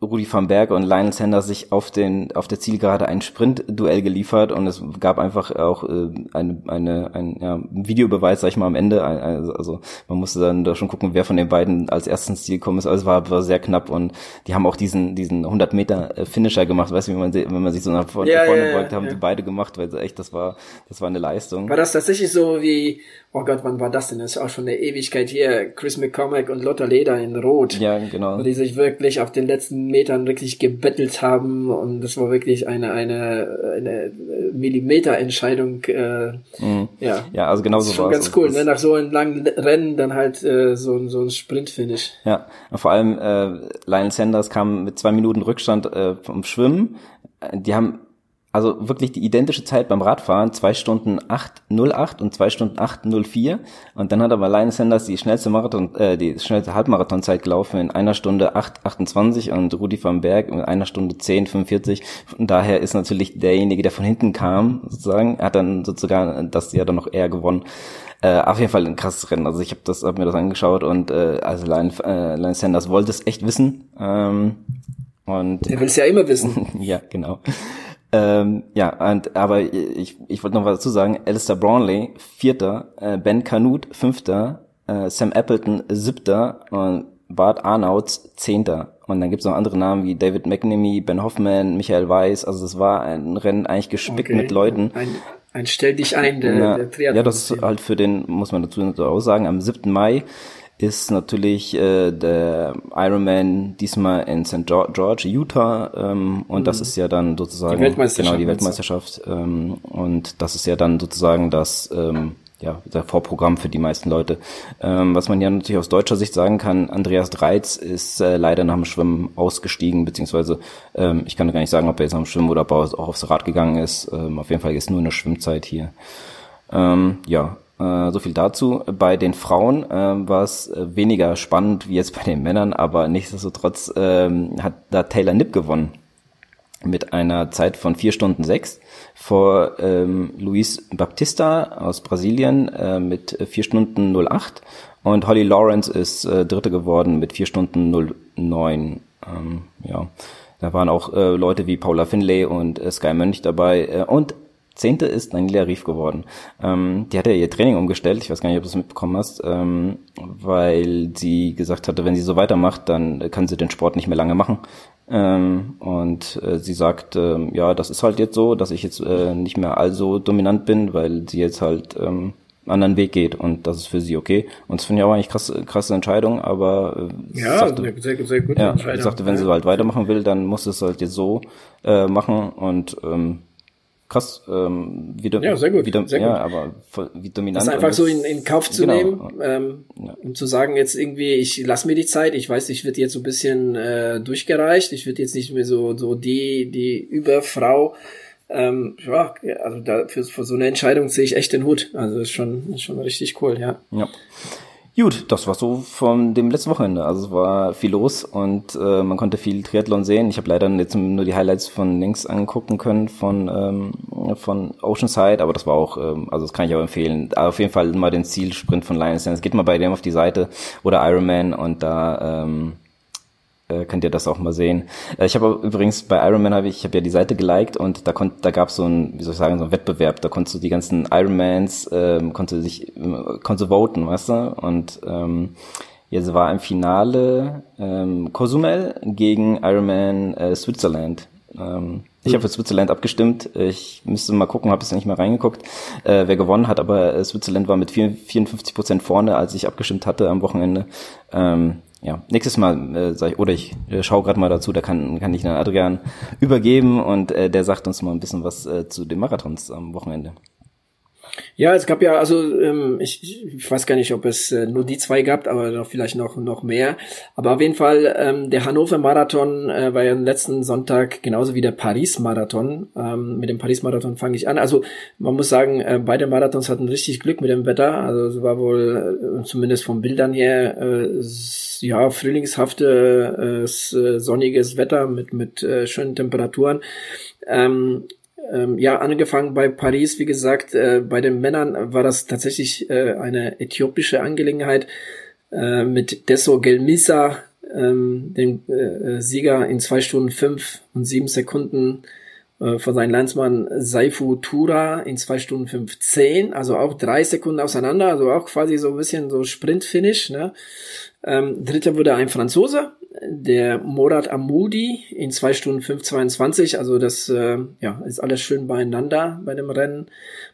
S2: Rudi van Berg und Lionel Sanders sich auf den auf der Zielgerade ein Sprintduell geliefert und es gab einfach auch äh, eine eine ein ja, Videobeweis sag ich mal am Ende. Also, also man musste dann da schon gucken wer von den beiden als erstes ins Ziel gekommen ist. Also es war, war sehr knapp und die haben auch diesen diesen 100 Meter äh, Finisher gemacht. Weißt du wie man wenn man sich so nach vorne, ja, vorne ja, beugt haben die beide gemacht weil echt das war das war eine Leistung.
S1: War das tatsächlich so wie oh Gott, wann war das denn? Das ist auch schon eine Ewigkeit hier. Chris McCormack und Lotta Leder in Rot.
S2: Ja, genau.
S1: Wo die sich wirklich auf den letzten Metern wirklich gebettelt haben und das war wirklich eine, eine, eine Millimeterentscheidung. Äh,
S2: mhm. Ja. Ja, also genau so
S1: war Schon ganz cool, ne? Nach so einem langen Rennen dann halt äh, so, so ein Sprintfinish.
S2: Ja, und vor allem äh, Lionel Sanders kam mit zwei Minuten Rückstand äh, vom Schwimmen. Die haben also wirklich die identische Zeit beim Radfahren, zwei Stunden 8,08 und zwei Stunden 8,04. Und dann hat aber Linus Sanders die schnellste Marathon, äh, die schnellste Halbmarathonzeit gelaufen in einer Stunde 8,28 und Rudi van Berg in einer Stunde 10,45. Von daher ist natürlich derjenige, der von hinten kam, sozusagen, hat dann sozusagen das ja dann noch eher gewonnen. Äh, auf jeden Fall ein krasses Rennen. Also ich habe das, hab mir das angeschaut und äh, also Lion, äh, Lion Sanders wollte es echt wissen. Ähm, Und
S1: Der will es ja immer wissen.
S2: ja, genau. Ähm, ja, und, aber ich, ich wollte noch was dazu sagen. Alistair Brownlee, Vierter, äh, Ben Canute, Fünfter, äh, Sam Appleton, Siebter und Bart Arnouts, Zehnter. Und dann gibt's noch andere Namen wie David McNamee, Ben Hoffman, Michael Weiss. Also es war ein Rennen eigentlich gespickt
S1: Okay.
S2: mit Leuten.
S1: Ein, ein Stell dich ein, der,
S2: Ja,
S1: der Triathlon.
S2: ja, das ist halt für den, muss man dazu auch sagen, am 7. Mai ist natürlich äh, der Ironman diesmal in St. George, Utah ähm, und das ist ja dann sozusagen
S1: Die Weltmeisterschaft,
S2: genau die? Weltmeisterschaft ähm, und das ist ja dann sozusagen das ähm, ja der Vorprogramm für die meisten Leute. Ähm, was man ja natürlich aus deutscher Sicht sagen kann, Andreas Dreiz ist äh, leider nach dem Schwimmen ausgestiegen, beziehungsweise ähm, ich kann gar nicht sagen, ob er jetzt nach dem Schwimmen oder ob er auch aufs Rad gegangen ist. Ähm, auf jeden Fall ist nur eine Schwimmzeit hier. Ähm, ja, äh, so viel dazu. Bei den Frauen ähm, war es äh, weniger spannend wie jetzt bei den Männern, aber nichtsdestotrotz ähm, hat da Taylor Nipp gewonnen mit einer Zeit von vier Stunden sechs vor ähm, Luis Baptista aus Brasilien äh, mit vier Stunden 08 und Holly Lawrence ist äh, Dritte geworden mit vier Stunden 09. Ähm, ja, da waren auch äh, Leute wie Paula Finlay und äh, Sky Mönch dabei äh, und Zehnte ist Daniela Rief geworden. Ähm, die hat ja ihr Training umgestellt, ich weiß gar nicht, ob du es mitbekommen hast, ähm, weil sie gesagt hatte, wenn sie so weitermacht, dann kann sie den Sport nicht mehr lange machen. Ähm, und äh, sie sagt, ähm, ja, das ist halt jetzt so, dass ich jetzt äh, nicht mehr allso dominant bin, weil sie jetzt halt ähm, einen anderen Weg geht und das ist für sie okay. Und das finde ich auch eigentlich krasse, krasse Entscheidung, aber äh, sie
S1: ja,
S2: sagte,
S1: sehr, sehr, sehr gute
S2: ja,
S1: Entscheidung.
S2: sie sagte, wenn sie so halt weitermachen will, dann muss es halt jetzt so äh, machen und ähm, krass, ähm, wie,
S1: Ja, sehr gut,
S2: wie, dom-
S1: sehr
S2: ja,
S1: gut.
S2: aber voll- wie dominant.
S1: Das einfach so in, in Kauf zu
S2: Genau.
S1: nehmen, ähm, um zu sagen, jetzt irgendwie, ich lass mir die Zeit, ich weiß, ich werde jetzt so ein bisschen äh, durchgereicht, ich werde jetzt nicht mehr so, so die, die Überfrau. Ähm, ja, also da für, für so eine Entscheidung ziehe ich echt den Hut. Also ist schon, ist schon richtig cool, ja.
S2: Ja. Gut, das war so von dem letzten Wochenende. Also es war viel los und äh, man konnte viel Triathlon sehen. Ich habe leider jetzt nur die Highlights von links angucken können von ähm, von Oceanside, aber das war auch, ähm, also das kann ich auch empfehlen. Aber auf jeden Fall mal den Zielsprint von Lions Dance. Geht mal bei dem auf die Seite oder Ironman und da ähm, äh, könnt ihr das auch mal sehen. Äh, ich habe übrigens bei Ironman habe ich, ich habe ja die Seite geliked und da konnt, da gab es so ein, wie soll ich sagen, so ein Wettbewerb. Da konntest du die ganzen Ironmans, ähm, konnte sich, ähm, konntest du voten, weißt du? Und ähm, jetzt war im Finale ähm, Cozumel gegen Ironman äh, Switzerland. Ähm, ich habe für Switzerland abgestimmt. Ich müsste mal gucken, habe jetzt nicht mehr reingeguckt, äh, wer gewonnen hat. Aber äh, Switzerland war mit 4, 54 Prozent vorne, als ich abgestimmt hatte am Wochenende. Ähm, ja, nächstes Mal äh, sag ich, oder ich äh, schaue gerade mal dazu, da kann, kann ich dann Adrian übergeben und äh, der sagt uns mal ein bisschen was äh, zu den Marathons am Wochenende.
S1: Ja, es gab ja, also ähm, ich, ich weiß gar nicht, ob es äh, nur die zwei gab, aber vielleicht noch noch mehr. Aber auf jeden Fall, ähm, der Hannover Marathon äh, war ja am letzten Sonntag genauso wie der Paris Marathon. Ähm, mit dem Paris Marathon fange ich an. Also man muss sagen, äh, beide Marathons hatten richtig Glück mit dem Wetter. Also es war wohl äh, zumindest von Bildern her äh, ja frühlingshafte äh, s- äh, sonniges Wetter mit mit äh, schönen Temperaturen. Ähm, ähm, ja, angefangen bei Paris, wie gesagt, äh, bei den Männern war das tatsächlich äh, eine äthiopische Angelegenheit äh, mit Desso Gelmisa, ähm, den äh, Sieger in zwei Stunden fünf und sieben Sekunden äh, von seinem Landsmann Saifu Tura in zwei Stunden fünf zehn, also auch drei Sekunden auseinander, also auch quasi so ein bisschen so Sprint-Finish. Ne? Ähm, dritter wurde ein Franzose, der Morad Amoudi in zwei Stunden 5,22. Also das äh, ja, ist alles schön beieinander bei dem Rennen.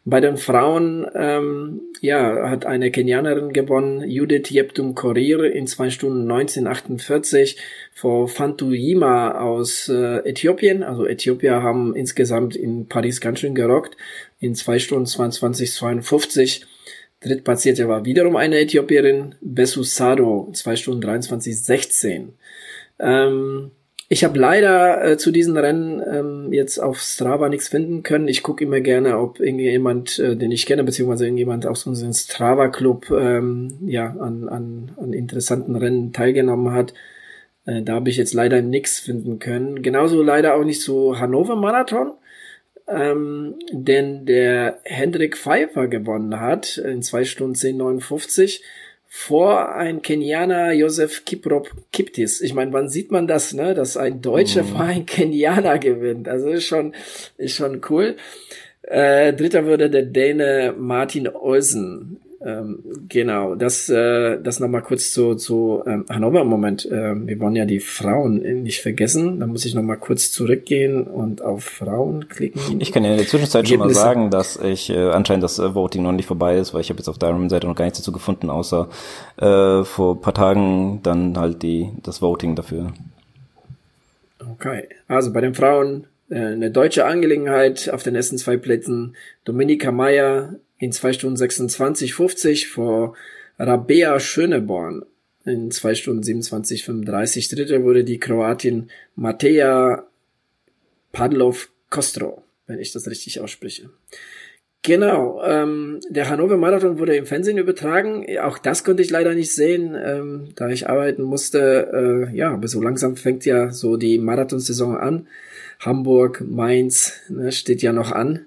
S1: Bei den Frauen ähm, ja, hat eine Kenianerin gewonnen, Judith Jeptum Korir in zwei Stunden 19,48 vor Fantuyima aus äh, Äthiopien. Also Äthiopier haben insgesamt in Paris ganz schön gerockt in zwei Stunden 22,52. Drittplatzierte war wiederum eine Äthiopierin, Besu Sado, 2 Stunden 23, 16. Ähm, ich habe leider äh, zu diesen Rennen ähm, jetzt auf Strava nichts finden können. Ich gucke immer gerne, ob irgendjemand, äh, den ich kenne, beziehungsweise irgendjemand aus unserem Strava-Club ähm, ja, an, an, an interessanten Rennen teilgenommen hat. Äh, da habe ich jetzt leider nichts finden können. Genauso leider auch nicht zu Hannover Marathon ähm, denn der Hendrik Pfeiffer gewonnen hat in zwei Stunden 10,59 vor ein Kenianer Josef Kiprop Kiptis. Ich meine, wann sieht man das, ne, dass ein Deutscher mhm. vor ein Kenianer gewinnt? Also ist schon, ist schon cool. Äh, dritter würde der Däne Martin Olsen. Ähm, genau, das, äh, das nochmal kurz zu, zu ähm, Hannover. Moment, äh, wir wollen ja die Frauen nicht vergessen. Da muss ich nochmal kurz zurückgehen und auf Frauen klicken.
S2: Ich kann ja in der Zwischenzeit schon mal sagen, dass ich äh, anscheinend das äh, Voting noch nicht vorbei ist, weil ich habe jetzt auf der Seite noch gar nichts dazu gefunden, außer äh, vor paar Tagen dann halt die das Voting dafür.
S1: Okay, also bei den Frauen äh, eine deutsche Angelegenheit auf den ersten zwei Plätzen. Dominika Meyer in zwei Stunden 26, 50 vor Rabea Schöneborn in zwei Stunden 27, 35. Dritte wurde die Kroatin Mateja Padlov Kostro, wenn ich das richtig ausspreche. Genau, ähm, der Hannover Marathon wurde im Fernsehen übertragen. Auch das konnte ich leider nicht sehen, ähm, da ich arbeiten musste. Äh, ja, aber so langsam fängt ja so die Marathonsaison an. Hamburg, Mainz ne, steht ja noch an.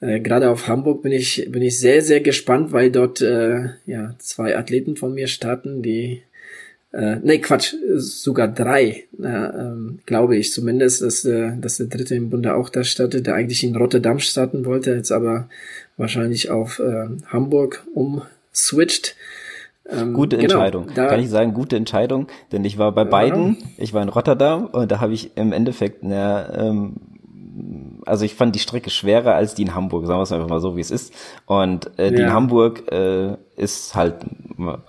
S1: Äh, Gerade auf Hamburg bin ich bin ich sehr sehr gespannt, weil dort äh, ja zwei Athleten von mir starten, die äh, nee Quatsch sogar drei, äh, glaube ich zumindest, dass äh, dass der dritte im Bunde auch da startet, der eigentlich in Rotterdam starten wollte, jetzt aber wahrscheinlich auf äh, Hamburg umswitcht.
S2: Ähm, gute genau, Entscheidung. Da, Kann ich sagen, gute Entscheidung, denn ich war bei beiden, ich war in Rotterdam und da habe ich im Endeffekt eine ähm, also ich fand die Strecke schwerer als die in Hamburg, sagen wir es einfach mal so, wie es ist. Und äh, die ja. in Hamburg äh, ist halt,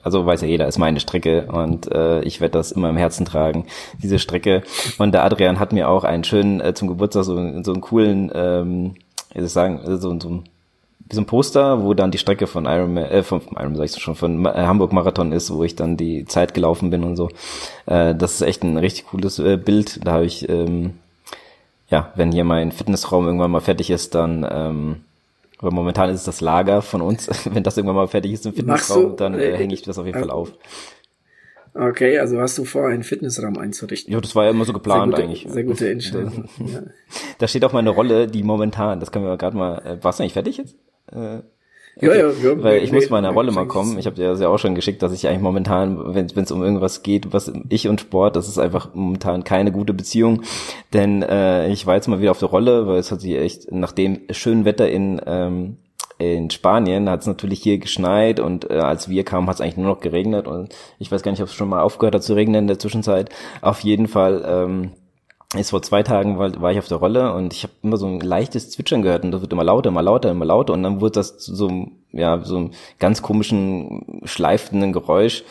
S2: also weiß ja jeder, ist meine Strecke und äh, ich werde das immer im Herzen tragen, diese Strecke. Und der Adrian hat mir auch einen schönen, äh, zum Geburtstag so, so einen coolen, ähm, wie soll ich sagen, so, so ein wie so ein Poster, wo dann die Strecke von Iron äh, von Iron sag ich schon, von äh, Hamburg Marathon ist, wo ich dann die Zeit gelaufen bin und so. Äh, das ist echt ein richtig cooles äh, Bild. Da habe ich ähm, ja, wenn hier mein Fitnessraum irgendwann mal fertig ist, dann, ähm, aber momentan ist es das Lager von uns. wenn das irgendwann mal fertig ist im Fitnessraum, dann äh, äh, hänge ich das auf jeden äh, Fall auf.
S1: Okay, also hast du vor, einen Fitnessraum einzurichten?
S2: Ja, das war ja immer so geplant
S1: sehr
S2: gute, eigentlich.
S1: Sehr gute Einstellung.
S2: ja. Da steht auch meine Rolle, die momentan, das können wir gerade mal, äh, warst du eigentlich fertig jetzt? Äh, Okay. Ja, ja, ja. Weil ich nee, muss meiner Rolle mal kommen. Ich habe dir ja auch schon geschickt, dass ich eigentlich momentan, wenn es um irgendwas geht, was ich und Sport, das ist einfach momentan keine gute Beziehung. Denn äh, ich war jetzt mal wieder auf der Rolle, weil es hat sich echt, nach dem schönen Wetter in ähm, in Spanien hat es natürlich hier geschneit und äh, als wir kamen, hat es eigentlich nur noch geregnet und ich weiß gar nicht, ob es schon mal aufgehört hat zu regnen in der Zwischenzeit. Auf jeden Fall ähm, ist vor zwei Tagen war, war ich auf der Rolle und ich habe immer so ein leichtes Zwitschern gehört und das wird immer lauter, immer lauter, immer lauter und dann wurde das zu so einem, ja, so einem ganz komischen, schleifenden Geräusch.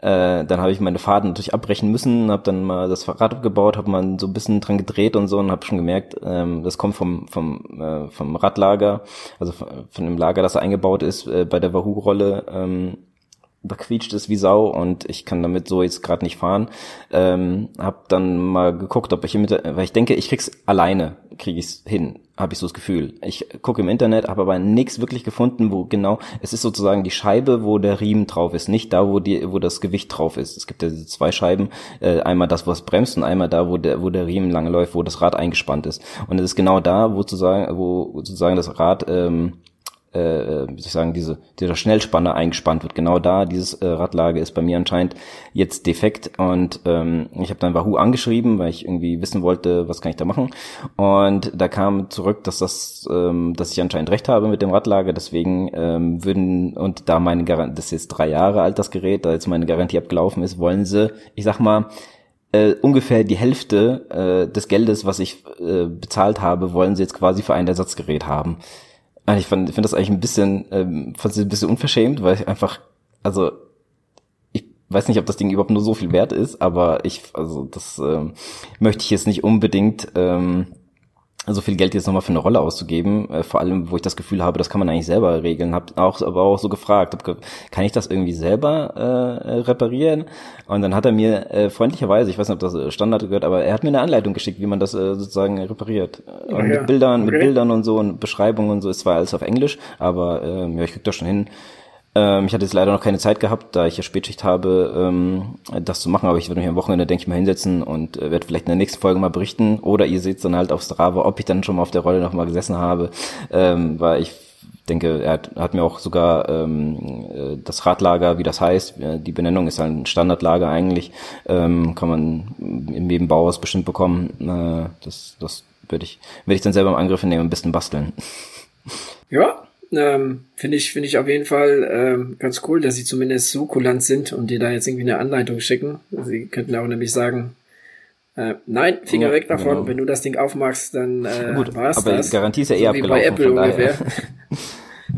S2: Äh, dann habe ich meine Fahrten natürlich abbrechen müssen, habe dann mal das Fahrrad abgebaut, habe mal so ein bisschen dran gedreht und so und habe schon gemerkt, ähm, das kommt vom vom äh, vom Radlager, also von, von dem Lager, das eingebaut ist äh, bei der Wahoo-Rolle. Ähm, da quietscht es wie Sau und ich kann damit so jetzt gerade nicht fahren. Ähm, hab dann mal geguckt, ob ich hier mit, weil ich denke, ich krieg's alleine, krieg ich's hin, habe ich so das Gefühl. Ich gucke im Internet, habe aber nichts wirklich gefunden, wo genau, es ist sozusagen die Scheibe, wo der Riemen drauf ist, nicht da, wo die, wo das Gewicht drauf ist. Es gibt ja diese zwei Scheiben, äh, einmal das, was bremst und einmal da, wo der, wo der Riemen lange läuft, wo das Rad eingespannt ist. Und es ist genau da, wo sozusagen, wo sozusagen das Rad ähm, äh, wie soll ich sagen, diese, dieser Schnellspanner eingespannt wird. Genau da, dieses äh, Radlager ist bei mir anscheinend jetzt defekt und ähm, ich habe dann Wahoo angeschrieben, weil ich irgendwie wissen wollte, was kann ich da machen. Und da kam zurück, dass das, ähm, dass ich anscheinend recht habe mit dem Radlager, deswegen ähm, würden, und da meine Garantie, das ist jetzt drei Jahre alt, das Gerät, da jetzt meine Garantie abgelaufen ist, wollen sie, ich sag mal, äh, ungefähr die Hälfte äh, des Geldes, was ich äh, bezahlt habe, wollen sie jetzt quasi für ein Ersatzgerät haben. Also ich finde find das eigentlich ein bisschen, ähm, ein bisschen unverschämt, weil ich einfach, also ich weiß nicht, ob das Ding überhaupt nur so viel wert ist, aber ich, also das ähm, möchte ich jetzt nicht unbedingt ähm, so viel Geld jetzt nochmal für eine Rolle auszugeben, äh, vor allem, wo ich das Gefühl habe, das kann man eigentlich selber regeln. Hab auch, aber auch so gefragt, hab, kann ich das irgendwie selber äh, reparieren? Und dann hat er mir äh, freundlicherweise, ich weiß nicht, ob das äh, Standard gehört, aber er hat mir eine Anleitung geschickt, wie man das äh, sozusagen repariert. Und ja, mit Bildern, okay. mit Bildern und so und Beschreibungen und so, ist zwar alles auf Englisch, aber äh, ja, ich krieg das schon hin. Ähm, ich hatte jetzt leider noch keine Zeit gehabt, da ich ja Spätschicht habe, ähm, das zu machen, aber ich werde mich am Wochenende, denke ich, mal hinsetzen und äh, werde vielleicht in der nächsten Folge mal berichten. Oder ihr seht dann halt auf Strava, ob ich dann schon mal auf der Rolle noch mal gesessen habe, ähm, weil ich denke, er hat, hat mir auch sogar ähm, äh, das Radlager, wie das heißt, äh, die Benennung ist ein Standardlager eigentlich, ähm, kann man im Nebenbauhaus bestimmt bekommen. Äh, das das werde ich, werde ich dann selber im Angriff nehmen, ein bisschen basteln.
S1: Ja, ähm, finde ich, finde ich auf jeden Fall ähm, ganz cool, dass sie zumindest so kulant sind und dir da jetzt irgendwie eine Anleitung schicken. Sie könnten auch nämlich sagen, äh, nein, Finger ja, weg davon, genau. wenn du das Ding aufmachst, dann äh,
S2: Gut, war's aber das. Garantie ist ja eh so abgelaufen. Bei Apple ungefähr.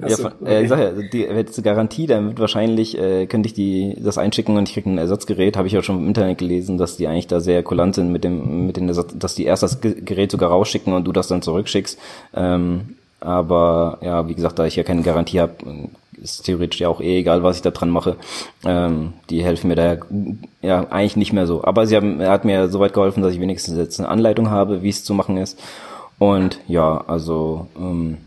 S2: ja, von, okay. äh, ich sag ja, die, jetzt Garantie, dann wird wahrscheinlich, äh, könnte ich die das einschicken und ich kriege ein Ersatzgerät, habe ich ja schon im Internet gelesen, dass die eigentlich da sehr kulant sind mit dem, mit den Ersatz, dass die erst das Gerät sogar rausschicken und du das dann zurückschickst. Ähm, aber ja, wie gesagt, da ich ja keine Garantie habe, ist theoretisch ja auch eh egal, was ich da dran mache. Ähm, die helfen mir da ja eigentlich nicht mehr so. Aber sie haben, er hat mir so weit geholfen, dass ich wenigstens jetzt eine Anleitung habe, wie es zu machen ist. Und ja, also ähm,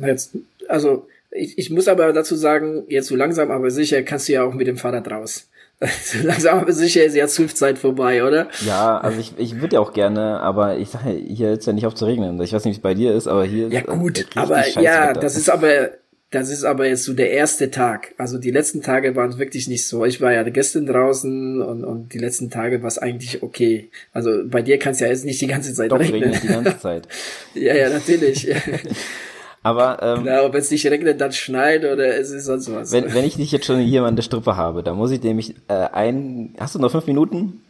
S1: jetzt, also ich, ich muss aber dazu sagen, jetzt so langsam aber sicher kannst du ja auch mit dem Fahrrad raus. Langsam aber sicher ist ja Zwift-Zeit vorbei, oder?
S2: Ja, also ich, ich würde ja auch gerne, aber ich sage, hier hört es ja nicht auf zu regnen. Ich weiß nicht, wie es bei dir ist, aber hier
S1: ja, ist gut, aber ja, das ist aber das ist aber jetzt so der erste Tag. Also die letzten Tage waren wirklich nicht so. Ich war ja gestern draußen und, und die letzten Tage war es eigentlich okay. Also bei dir kann es ja jetzt nicht die ganze Zeit
S2: Doch, regnen. regnet die ganze Zeit.
S1: ja, ja, natürlich.
S2: Aber ähm,
S1: Klar, wenn es nicht regnet, dann schneit oder es ist sonst was.
S2: Wenn, wenn ich dich jetzt schon hier an der Strippe habe, dann muss ich nämlich äh, ein. Hast du noch fünf Minuten?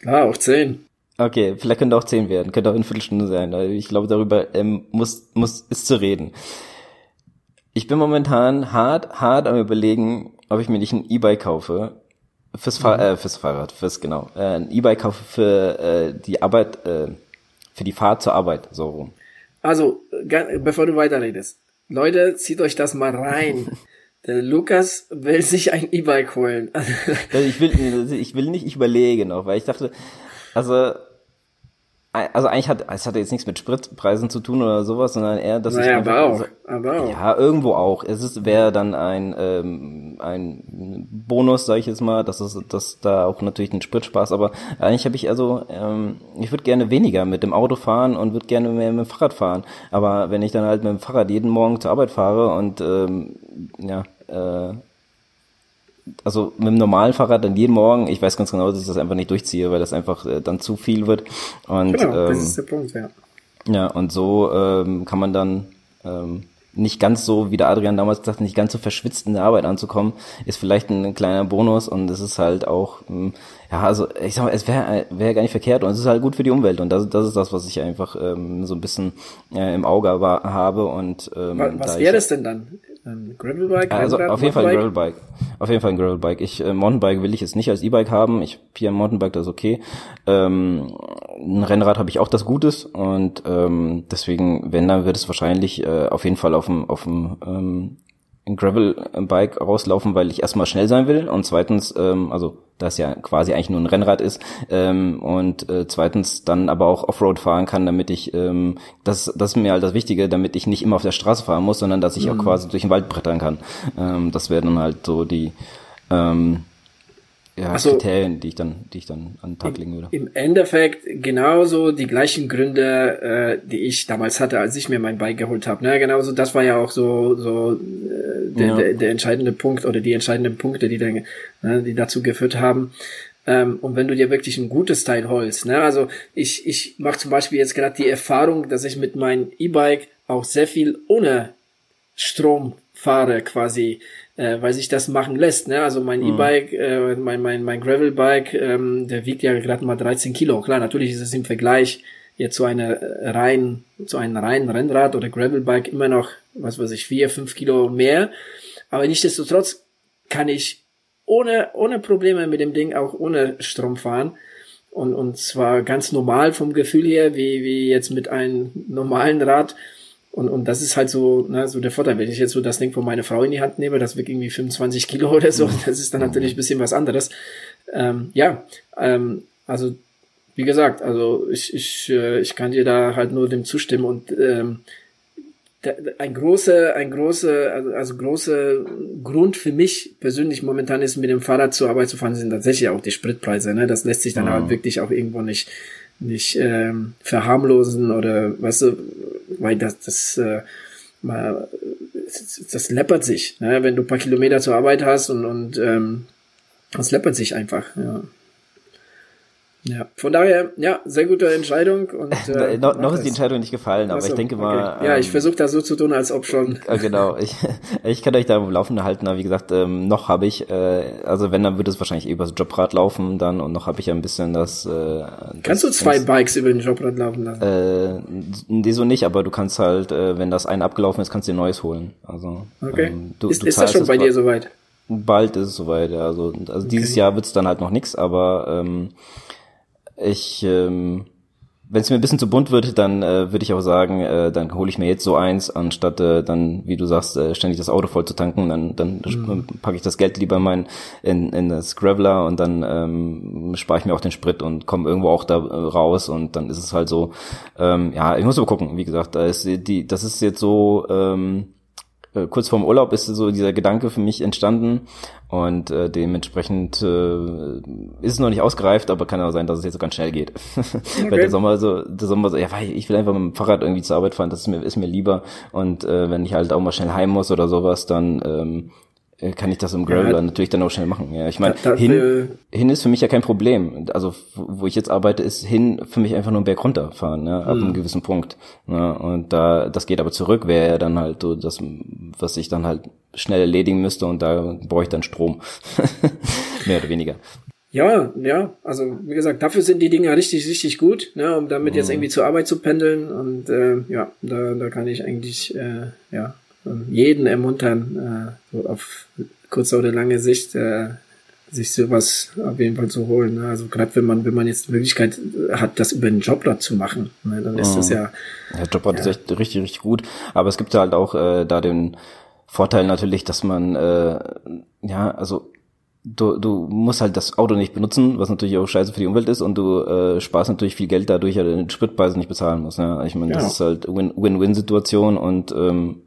S1: Klar, auch zehn.
S2: Okay, vielleicht könnte auch zehn werden, könnte auch eine Viertelstunde sein. Ich glaube, darüber ähm, muss muss ist zu reden. Ich bin momentan hart hart am überlegen, ob ich mir nicht ein E-Bike kaufe fürs, Fahr mhm. äh, fürs Fahrrad, fürs genau, äh, ein E-Bike kaufe für äh, die Arbeit, äh, für die Fahrt zur Arbeit so rum.
S1: Also, bevor du weiterredest, Leute, zieht euch das mal rein. Der Lukas will sich ein E-Bike holen.
S2: ich will, ich will nicht, ich überlege noch, weil ich dachte, also also eigentlich hat es hat jetzt nichts mit Spritpreisen zu tun oder sowas, sondern eher, dass
S1: naja,
S2: ich
S1: aber auch, aber auch.
S2: ja irgendwo auch. Es ist wäre dann ein ähm, ein Bonus, sage ich jetzt mal, dass es dass da auch natürlich ein Spritspaß, aber eigentlich habe ich also ähm, ich würde gerne weniger mit dem Auto fahren und würde gerne mehr mit dem Fahrrad fahren, aber wenn ich dann halt mit dem Fahrrad jeden Morgen zur Arbeit fahre und ähm, ja äh, also mit dem normalen Fahrrad dann jeden Morgen, ich weiß ganz genau, dass ich das einfach nicht durchziehe, weil das einfach äh, dann zu viel wird. Und,
S1: genau, ähm, das ist der Punkt, ja.
S2: Ja, und so ähm, kann man dann ähm, nicht ganz so, wie der Adrian damals gesagt hat, nicht ganz so verschwitzt in der Arbeit anzukommen, ist vielleicht ein kleiner Bonus und es ist halt auch, ähm, ja, also ich sag mal, es wäre wär gar nicht verkehrt und es ist halt gut für die Umwelt und das, das ist das, was ich einfach ähm, so ein bisschen äh, im Auge war, habe und ähm,
S1: was, was wäre das denn dann? Ein Gravelbike?
S2: Also auf jeden Fall ein Gravelbike. Auf jeden Fall ein Gravelbike. Ich äh, Mountainbike will ich jetzt nicht als E-Bike haben. Ich hier ein Mountainbike, das ist okay. Ähm, ein Rennrad habe ich auch das Gutes und ähm, deswegen, wenn dann wird es wahrscheinlich äh, auf jeden Fall auf dem auf dem ähm, ein Gravel-Bike rauslaufen, weil ich erstmal schnell sein will und zweitens, ähm, also das ja quasi eigentlich nur ein Rennrad ist ähm, und äh, zweitens dann aber auch Offroad fahren kann, damit ich, ähm, das, das ist mir halt das Wichtige, damit ich nicht immer auf der Straße fahren muss, sondern dass ich mhm. auch quasi durch den Wald brettern kann. Ähm, das wäre dann halt so die ähm, ja, so, Kriterien, die ich dann, die ich dann an den Tag legen würde.
S1: Im Endeffekt genauso die gleichen Gründe, äh, die ich damals hatte, als ich mir mein Bike geholt habe. Ne? Genauso, das war ja auch so, so äh, der, ja. der, der entscheidende Punkt oder die entscheidenden Punkte, die, dann, ne, die dazu geführt haben. Ähm, und wenn du dir wirklich ein gutes Teil holst, ne? also ich, ich mache zum Beispiel jetzt gerade die Erfahrung, dass ich mit meinem E-Bike auch sehr viel ohne Strom fahre quasi äh, weil sich das machen lässt. Ne? Also mein mhm. E-Bike, äh, mein, mein, mein Gravel-Bike, ähm, der wiegt ja gerade mal 13 Kilo. Klar, natürlich ist es im Vergleich jetzt zu einer rein, zu einem reinen Rennrad oder Gravel-Bike immer noch, was weiß ich, vier, fünf Kilo mehr. Aber nichtsdestotrotz kann ich ohne, ohne Probleme mit dem Ding auch ohne Strom fahren. Und, und zwar ganz normal vom Gefühl her, wie, wie jetzt mit einem normalen Rad. Und, und das ist halt so, ne, so der Vorteil. Wenn ich jetzt so das Ding von meiner Frau in die Hand nehme, das wiegt irgendwie 25 Kilo oder so, das ist dann natürlich ein bisschen was anderes. Ähm, ja, ähm, also wie gesagt, also ich, ich, äh, ich kann dir da halt nur dem zustimmen und ähm, ein großer, ein großer, also, also großer Grund für mich persönlich momentan ist, mit dem Fahrrad zur Arbeit zu fahren, sind tatsächlich auch die Spritpreise. Ne? Das lässt sich dann wow. halt wirklich auch irgendwo nicht, nicht ähm, verharmlosen oder weißt du, weil das, das äh, mal, das läppert sich, ne? wenn du ein paar Kilometer zur Arbeit hast und, und ähm, das läppert sich einfach, ja. Ja, von daher, ja, sehr gute Entscheidung. Und,
S2: äh, no, noch ist die Entscheidung nicht gefallen, aber so, ich denke mal.
S1: Okay. Ja, ich ähm, versuche da so zu tun, als ob schon.
S2: Äh, genau, ich, ich kann euch da am Laufenden halten, aber wie gesagt, ähm, noch habe ich, äh, also wenn, dann würde es wahrscheinlich übers Jobrad laufen dann und noch habe ich ja ein bisschen das. Äh,
S1: kannst das, du zwei das, Bikes über den Jobrad laufen lassen?
S2: Äh, die so nicht, aber du kannst halt, äh, wenn das eine abgelaufen ist, kannst du dir neues holen. Also,
S1: okay. Ähm, du, ist, du ist das schon bei dir soweit?
S2: Bald ist es soweit, ja. Also, also okay. dieses Jahr wird's dann halt noch nix, aber ähm, ich, ähm, wenn es mir ein bisschen zu bunt wird, dann äh, würde ich auch sagen, äh, dann hole ich mir jetzt so eins, anstatt äh, dann, wie du sagst, äh, ständig das Auto voll zu tanken. Dann, dann mhm. packe ich das Geld lieber mein in, in das Graveler und dann ähm, spare ich mir auch den Sprit und komme irgendwo auch da äh, raus und dann ist es halt so. Ähm, ja, ich muss aber gucken. Wie gesagt, da ist die, das ist jetzt so. Ähm, äh, kurz vorm Urlaub ist so dieser Gedanke für mich entstanden und äh, dementsprechend äh, ist es noch nicht ausgereift, aber kann auch sein, dass es jetzt so ganz schnell geht. Okay. Weil der Sommer so, der Sommer so, ja, weil ich will einfach mit dem Fahrrad irgendwie zur Arbeit fahren, das ist mir, ist mir lieber und äh, wenn ich halt auch mal schnell heim muss oder sowas, dann ähm, äh, kann ich das im Gravel ja, natürlich dann auch schnell machen. Ja, ich meine, hin, äh, hin ist für mich ja kein Problem. Also wo ich jetzt arbeite, ist hin für mich einfach nur einen Berg runterfahren, ne, ab einem hm. gewissen Punkt. Ne, und da das geht aber zurück, wäre ja dann halt so das, was ich dann halt schnell erledigen müsste und da brauche ich dann Strom. Mehr oder weniger.
S1: Ja, ja, also wie gesagt, dafür sind die Dinge richtig, richtig gut, ne, um damit jetzt hm. irgendwie zur Arbeit zu pendeln. Und äh, ja, da, da kann ich eigentlich äh, ja jeden ermuntern, äh, so auf kurze oder lange Sicht äh, sich sowas auf jeden Fall zu holen. Ne? Also gerade wenn man, wenn man jetzt die Möglichkeit hat, das über einen Jobrad zu machen, ne? dann ist das mhm. ja.
S2: Ja, Jobrad ja. ist echt richtig, richtig gut. Aber es gibt halt auch äh, da den Vorteil natürlich, dass man äh, ja, also du, du musst halt das Auto nicht benutzen, was natürlich auch scheiße für die Umwelt ist und du äh, sparst natürlich viel Geld dadurch, weil du den Spritpreise nicht bezahlen musst. Ne? Ich meine, ja. das ist halt Win-Win-Situation und ähm,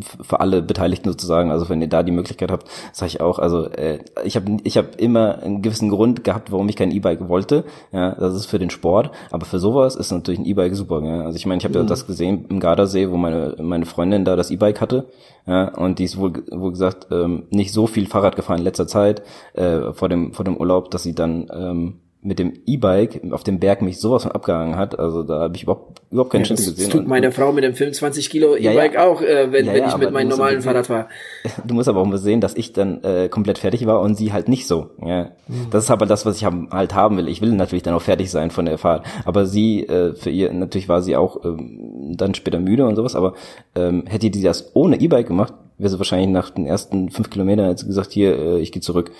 S2: für alle Beteiligten sozusagen. Also wenn ihr da die Möglichkeit habt, sage ich auch. Also äh, ich habe ich hab immer einen gewissen Grund gehabt, warum ich kein E-Bike wollte. Ja, das ist für den Sport, aber für sowas ist natürlich ein E-Bike super. Ja? Also ich meine, ich habe mhm. ja das gesehen im Gardasee, wo meine meine Freundin da das E-Bike hatte. Ja, und die ist wohl, wohl gesagt ähm, nicht so viel Fahrrad gefahren in letzter Zeit äh, vor dem vor dem Urlaub, dass sie dann ähm, mit dem E-Bike auf dem Berg mich sowas von abgehangen hat. Also da habe ich überhaupt, überhaupt keine ja, Chance gesehen.
S1: Das tut meine Frau mit dem 25 Kilo E-Bike ja, ja. auch, äh, wenn, wenn ich mit meinem normalen Fahrrad fahre.
S2: Du musst aber auch mal sehen, dass ich dann äh, komplett fertig war und sie halt nicht so. Ja. Mhm. Das ist aber das, was ich halt haben will. Ich will natürlich dann auch fertig sein von der Fahrt. Aber sie, äh, für ihr, natürlich war sie auch ähm, dann später müde und sowas, aber ähm, hätte die das ohne E-Bike gemacht, wäre sie wahrscheinlich nach den ersten fünf Kilometern jetzt gesagt, hier, äh, ich gehe zurück.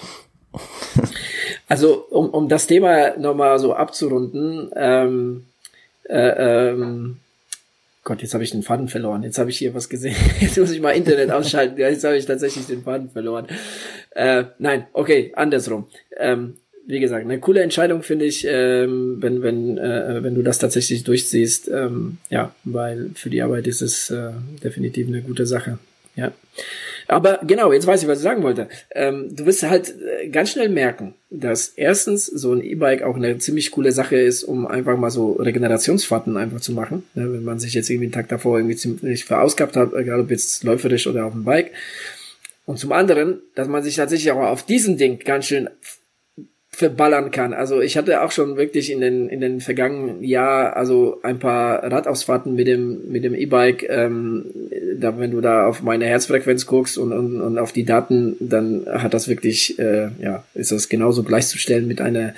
S1: Also um, um das Thema nochmal so abzurunden, ähm, äh, ähm, Gott, jetzt habe ich den Faden verloren. Jetzt habe ich hier was gesehen. Jetzt muss ich mal Internet ausschalten. Jetzt habe ich tatsächlich den Faden verloren. Äh, nein, okay, andersrum. Ähm, wie gesagt, eine coole Entscheidung finde ich, ähm, wenn wenn äh, wenn du das tatsächlich durchziehst. Ähm, ja, weil für die Arbeit ist es äh, definitiv eine gute Sache. Ja. Aber genau, jetzt weiß ich, was ich sagen wollte. Ähm, du wirst halt äh, ganz schnell merken, dass erstens so ein E-Bike auch eine ziemlich coole Sache ist, um einfach mal so Regenerationsfahrten einfach zu machen. Ne, wenn man sich jetzt irgendwie einen Tag davor irgendwie ziemlich verausgabt hat, egal ob jetzt läuferisch oder auf dem Bike. Und zum anderen, dass man sich tatsächlich auch auf diesem Ding ganz schön verballern kann. Also ich hatte auch schon wirklich in den in den vergangenen Jahr also ein paar Radausfahrten mit dem mit dem E-Bike. Ähm, da wenn du da auf meine Herzfrequenz guckst und, und, und auf die Daten, dann hat das wirklich äh, ja ist das genauso gleichzustellen mit einer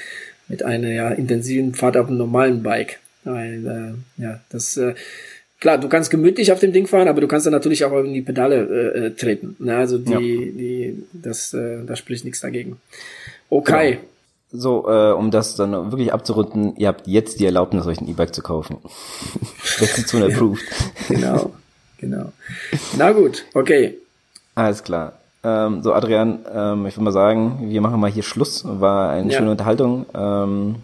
S1: mit einer ja intensiven Fahrt auf einem normalen Bike. Weil äh, ja das äh, klar, du kannst gemütlich auf dem Ding fahren, aber du kannst dann natürlich auch in die Pedale äh, äh treten. Na, also die, ja. die, das, äh, da spricht nichts dagegen. Okay. Genau.
S2: So, äh, um das dann wirklich abzurunden, ihr habt jetzt die Erlaubnis, euch ein E-Bike zu kaufen. Investition approved.
S1: genau, genau. Na gut, okay.
S2: Alles klar. Ähm, so, Adrian, ähm, ich würde mal sagen, wir machen mal hier Schluss. War eine ja. schöne Unterhaltung. Ähm,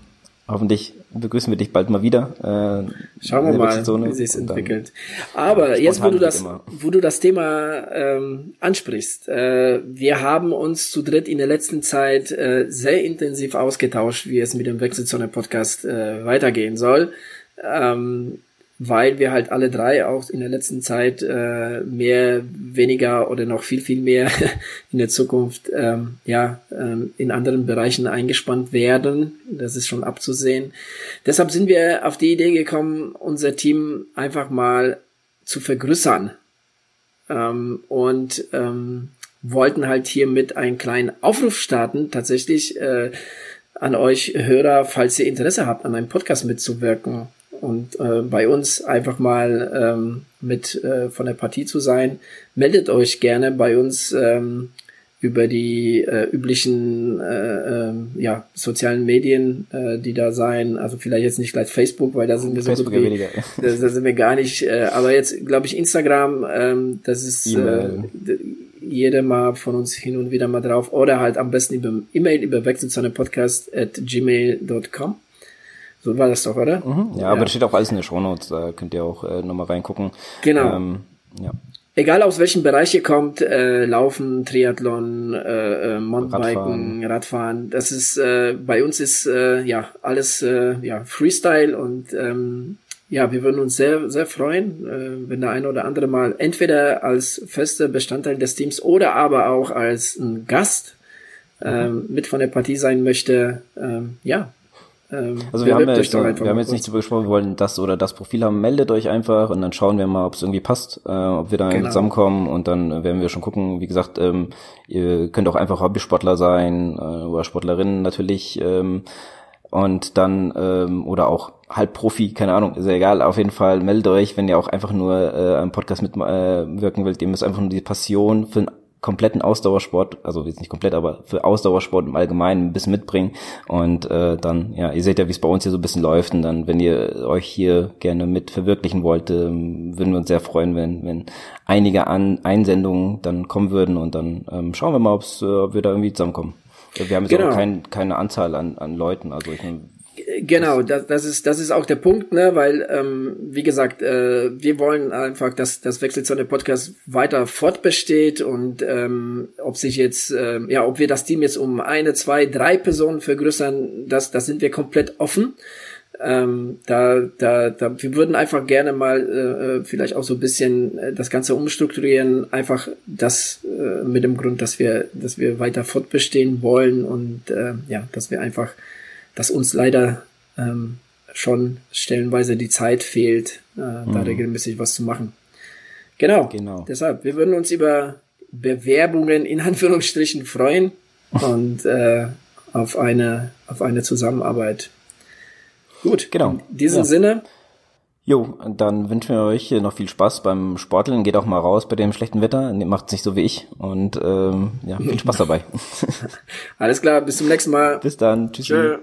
S2: hoffentlich begrüßen wir dich bald mal wieder.
S1: Äh, Schauen wir mal, wie sich entwickelt. Aber jetzt, wo du das, wo du das Thema ähm, ansprichst, äh, wir haben uns zu dritt in der letzten Zeit äh, sehr intensiv ausgetauscht, wie es mit dem Wechselzone Podcast äh, weitergehen soll. Ähm, weil wir halt alle drei auch in der letzten Zeit äh, mehr, weniger oder noch viel, viel mehr in der Zukunft ähm, ja ähm, in anderen Bereichen eingespannt werden. Das ist schon abzusehen. Deshalb sind wir auf die Idee gekommen, unser Team einfach mal zu vergrößern ähm, und ähm, wollten halt hiermit einen kleinen Aufruf starten, tatsächlich äh, an euch Hörer, falls ihr Interesse habt, an einem Podcast mitzuwirken und äh, bei uns einfach mal ähm, mit äh, von der Partie zu sein, meldet euch gerne bei uns ähm, über die äh, üblichen äh, äh, ja, sozialen Medien, äh, die da sein. Also vielleicht jetzt nicht gleich Facebook, weil da sind wir so
S2: Facebook
S1: gut
S2: ja
S1: wie,
S2: weniger.
S1: da, da sind wir gar nicht. Äh, aber jetzt glaube ich Instagram, ähm, das ist äh,
S2: E-Mail.
S1: d- jeder mal von uns hin und wieder mal drauf oder halt am besten über E-Mail über Wechselzone-Podcast at gmail.com. So war das doch, oder?
S2: Mhm, ja, aber das steht auch alles in den Shownotes, da könnt ihr auch äh, nochmal reingucken.
S1: Genau.
S2: Ähm, ja.
S1: Egal aus welchem Bereich ihr kommt, äh, Laufen, Triathlon, äh, äh, Mountainbiken, Radfahren.
S2: Radfahren.
S1: das ist äh, bei uns ist äh, ja alles äh, ja Freestyle und ähm, ja, wir würden uns sehr sehr freuen, äh, wenn der eine oder andere mal entweder als fester Bestandteil des Teams oder aber auch als ein Gast ähm, mit von der Partie sein möchte. Ähm, ja. Ähm,
S2: Also wir haben, ja jetzt, wir haben jetzt nicht darüber gesprochen, wir wollen das oder das Profil haben, meldet euch einfach und dann schauen wir mal, ob es irgendwie passt, äh, ob wir da
S1: Genau.
S2: zusammenkommen und dann werden wir schon gucken. Wie gesagt, ähm, ihr könnt auch einfach Hobbysportler sein äh, oder Sportlerinnen natürlich ähm, und dann ähm, oder auch Halbprofi, keine Ahnung, ist ja egal. Auf jeden Fall meldet euch, wenn ihr auch einfach nur äh, am Podcast mitwirken äh, wirken wollt. Ihr müsst einfach nur die Passion für einen kompletten Ausdauersport, also jetzt nicht komplett, aber für Ausdauersport im Allgemeinen ein bisschen mitbringen und äh, dann, ja, ihr seht ja, wie es bei uns hier so ein bisschen läuft und dann, wenn ihr euch hier gerne mit verwirklichen wollt, ähm, würden wir uns sehr freuen, wenn, wenn einige An Einsendungen dann kommen würden und dann ähm, schauen wir mal, ob's, äh, ob wir da irgendwie zusammenkommen. Wir haben jetzt
S1: Genau.
S2: auch kein, keine Anzahl an, an Leuten, also ich meine,
S1: Genau, das, das ist das ist auch der Punkt, ne, weil ähm, wie gesagt, äh, wir wollen einfach, dass das Wechselzone Podcast weiter fortbesteht und ähm, ob sich jetzt ähm, ja, ob wir das Team jetzt um eine, zwei, drei Personen vergrößern, das das sind wir komplett offen. Ähm, da, da, da, wir würden einfach gerne mal äh, äh, vielleicht auch so ein bisschen äh, das Ganze umstrukturieren, einfach das äh, mit dem Grund, dass wir, dass wir weiter fortbestehen wollen und äh, ja, dass wir einfach, dass uns leider ähm, schon stellenweise die Zeit fehlt, äh, da regelmäßig was zu machen. Genau.
S2: Genau.
S1: Deshalb, wir würden uns über Bewerbungen in Anführungsstrichen freuen und äh, auf eine auf eine Zusammenarbeit. Gut.
S2: Genau.
S1: In diesem
S2: Ja.
S1: Sinne,
S2: Jo, dann wünschen wir euch noch viel Spaß beim Sporteln. Geht auch mal raus bei dem schlechten Wetter. Macht's nicht so wie ich. Und ähm, ja, viel Spaß dabei.
S1: alles klar, bis zum nächsten Mal.
S2: Bis dann. Tschüssi.
S1: Tschö.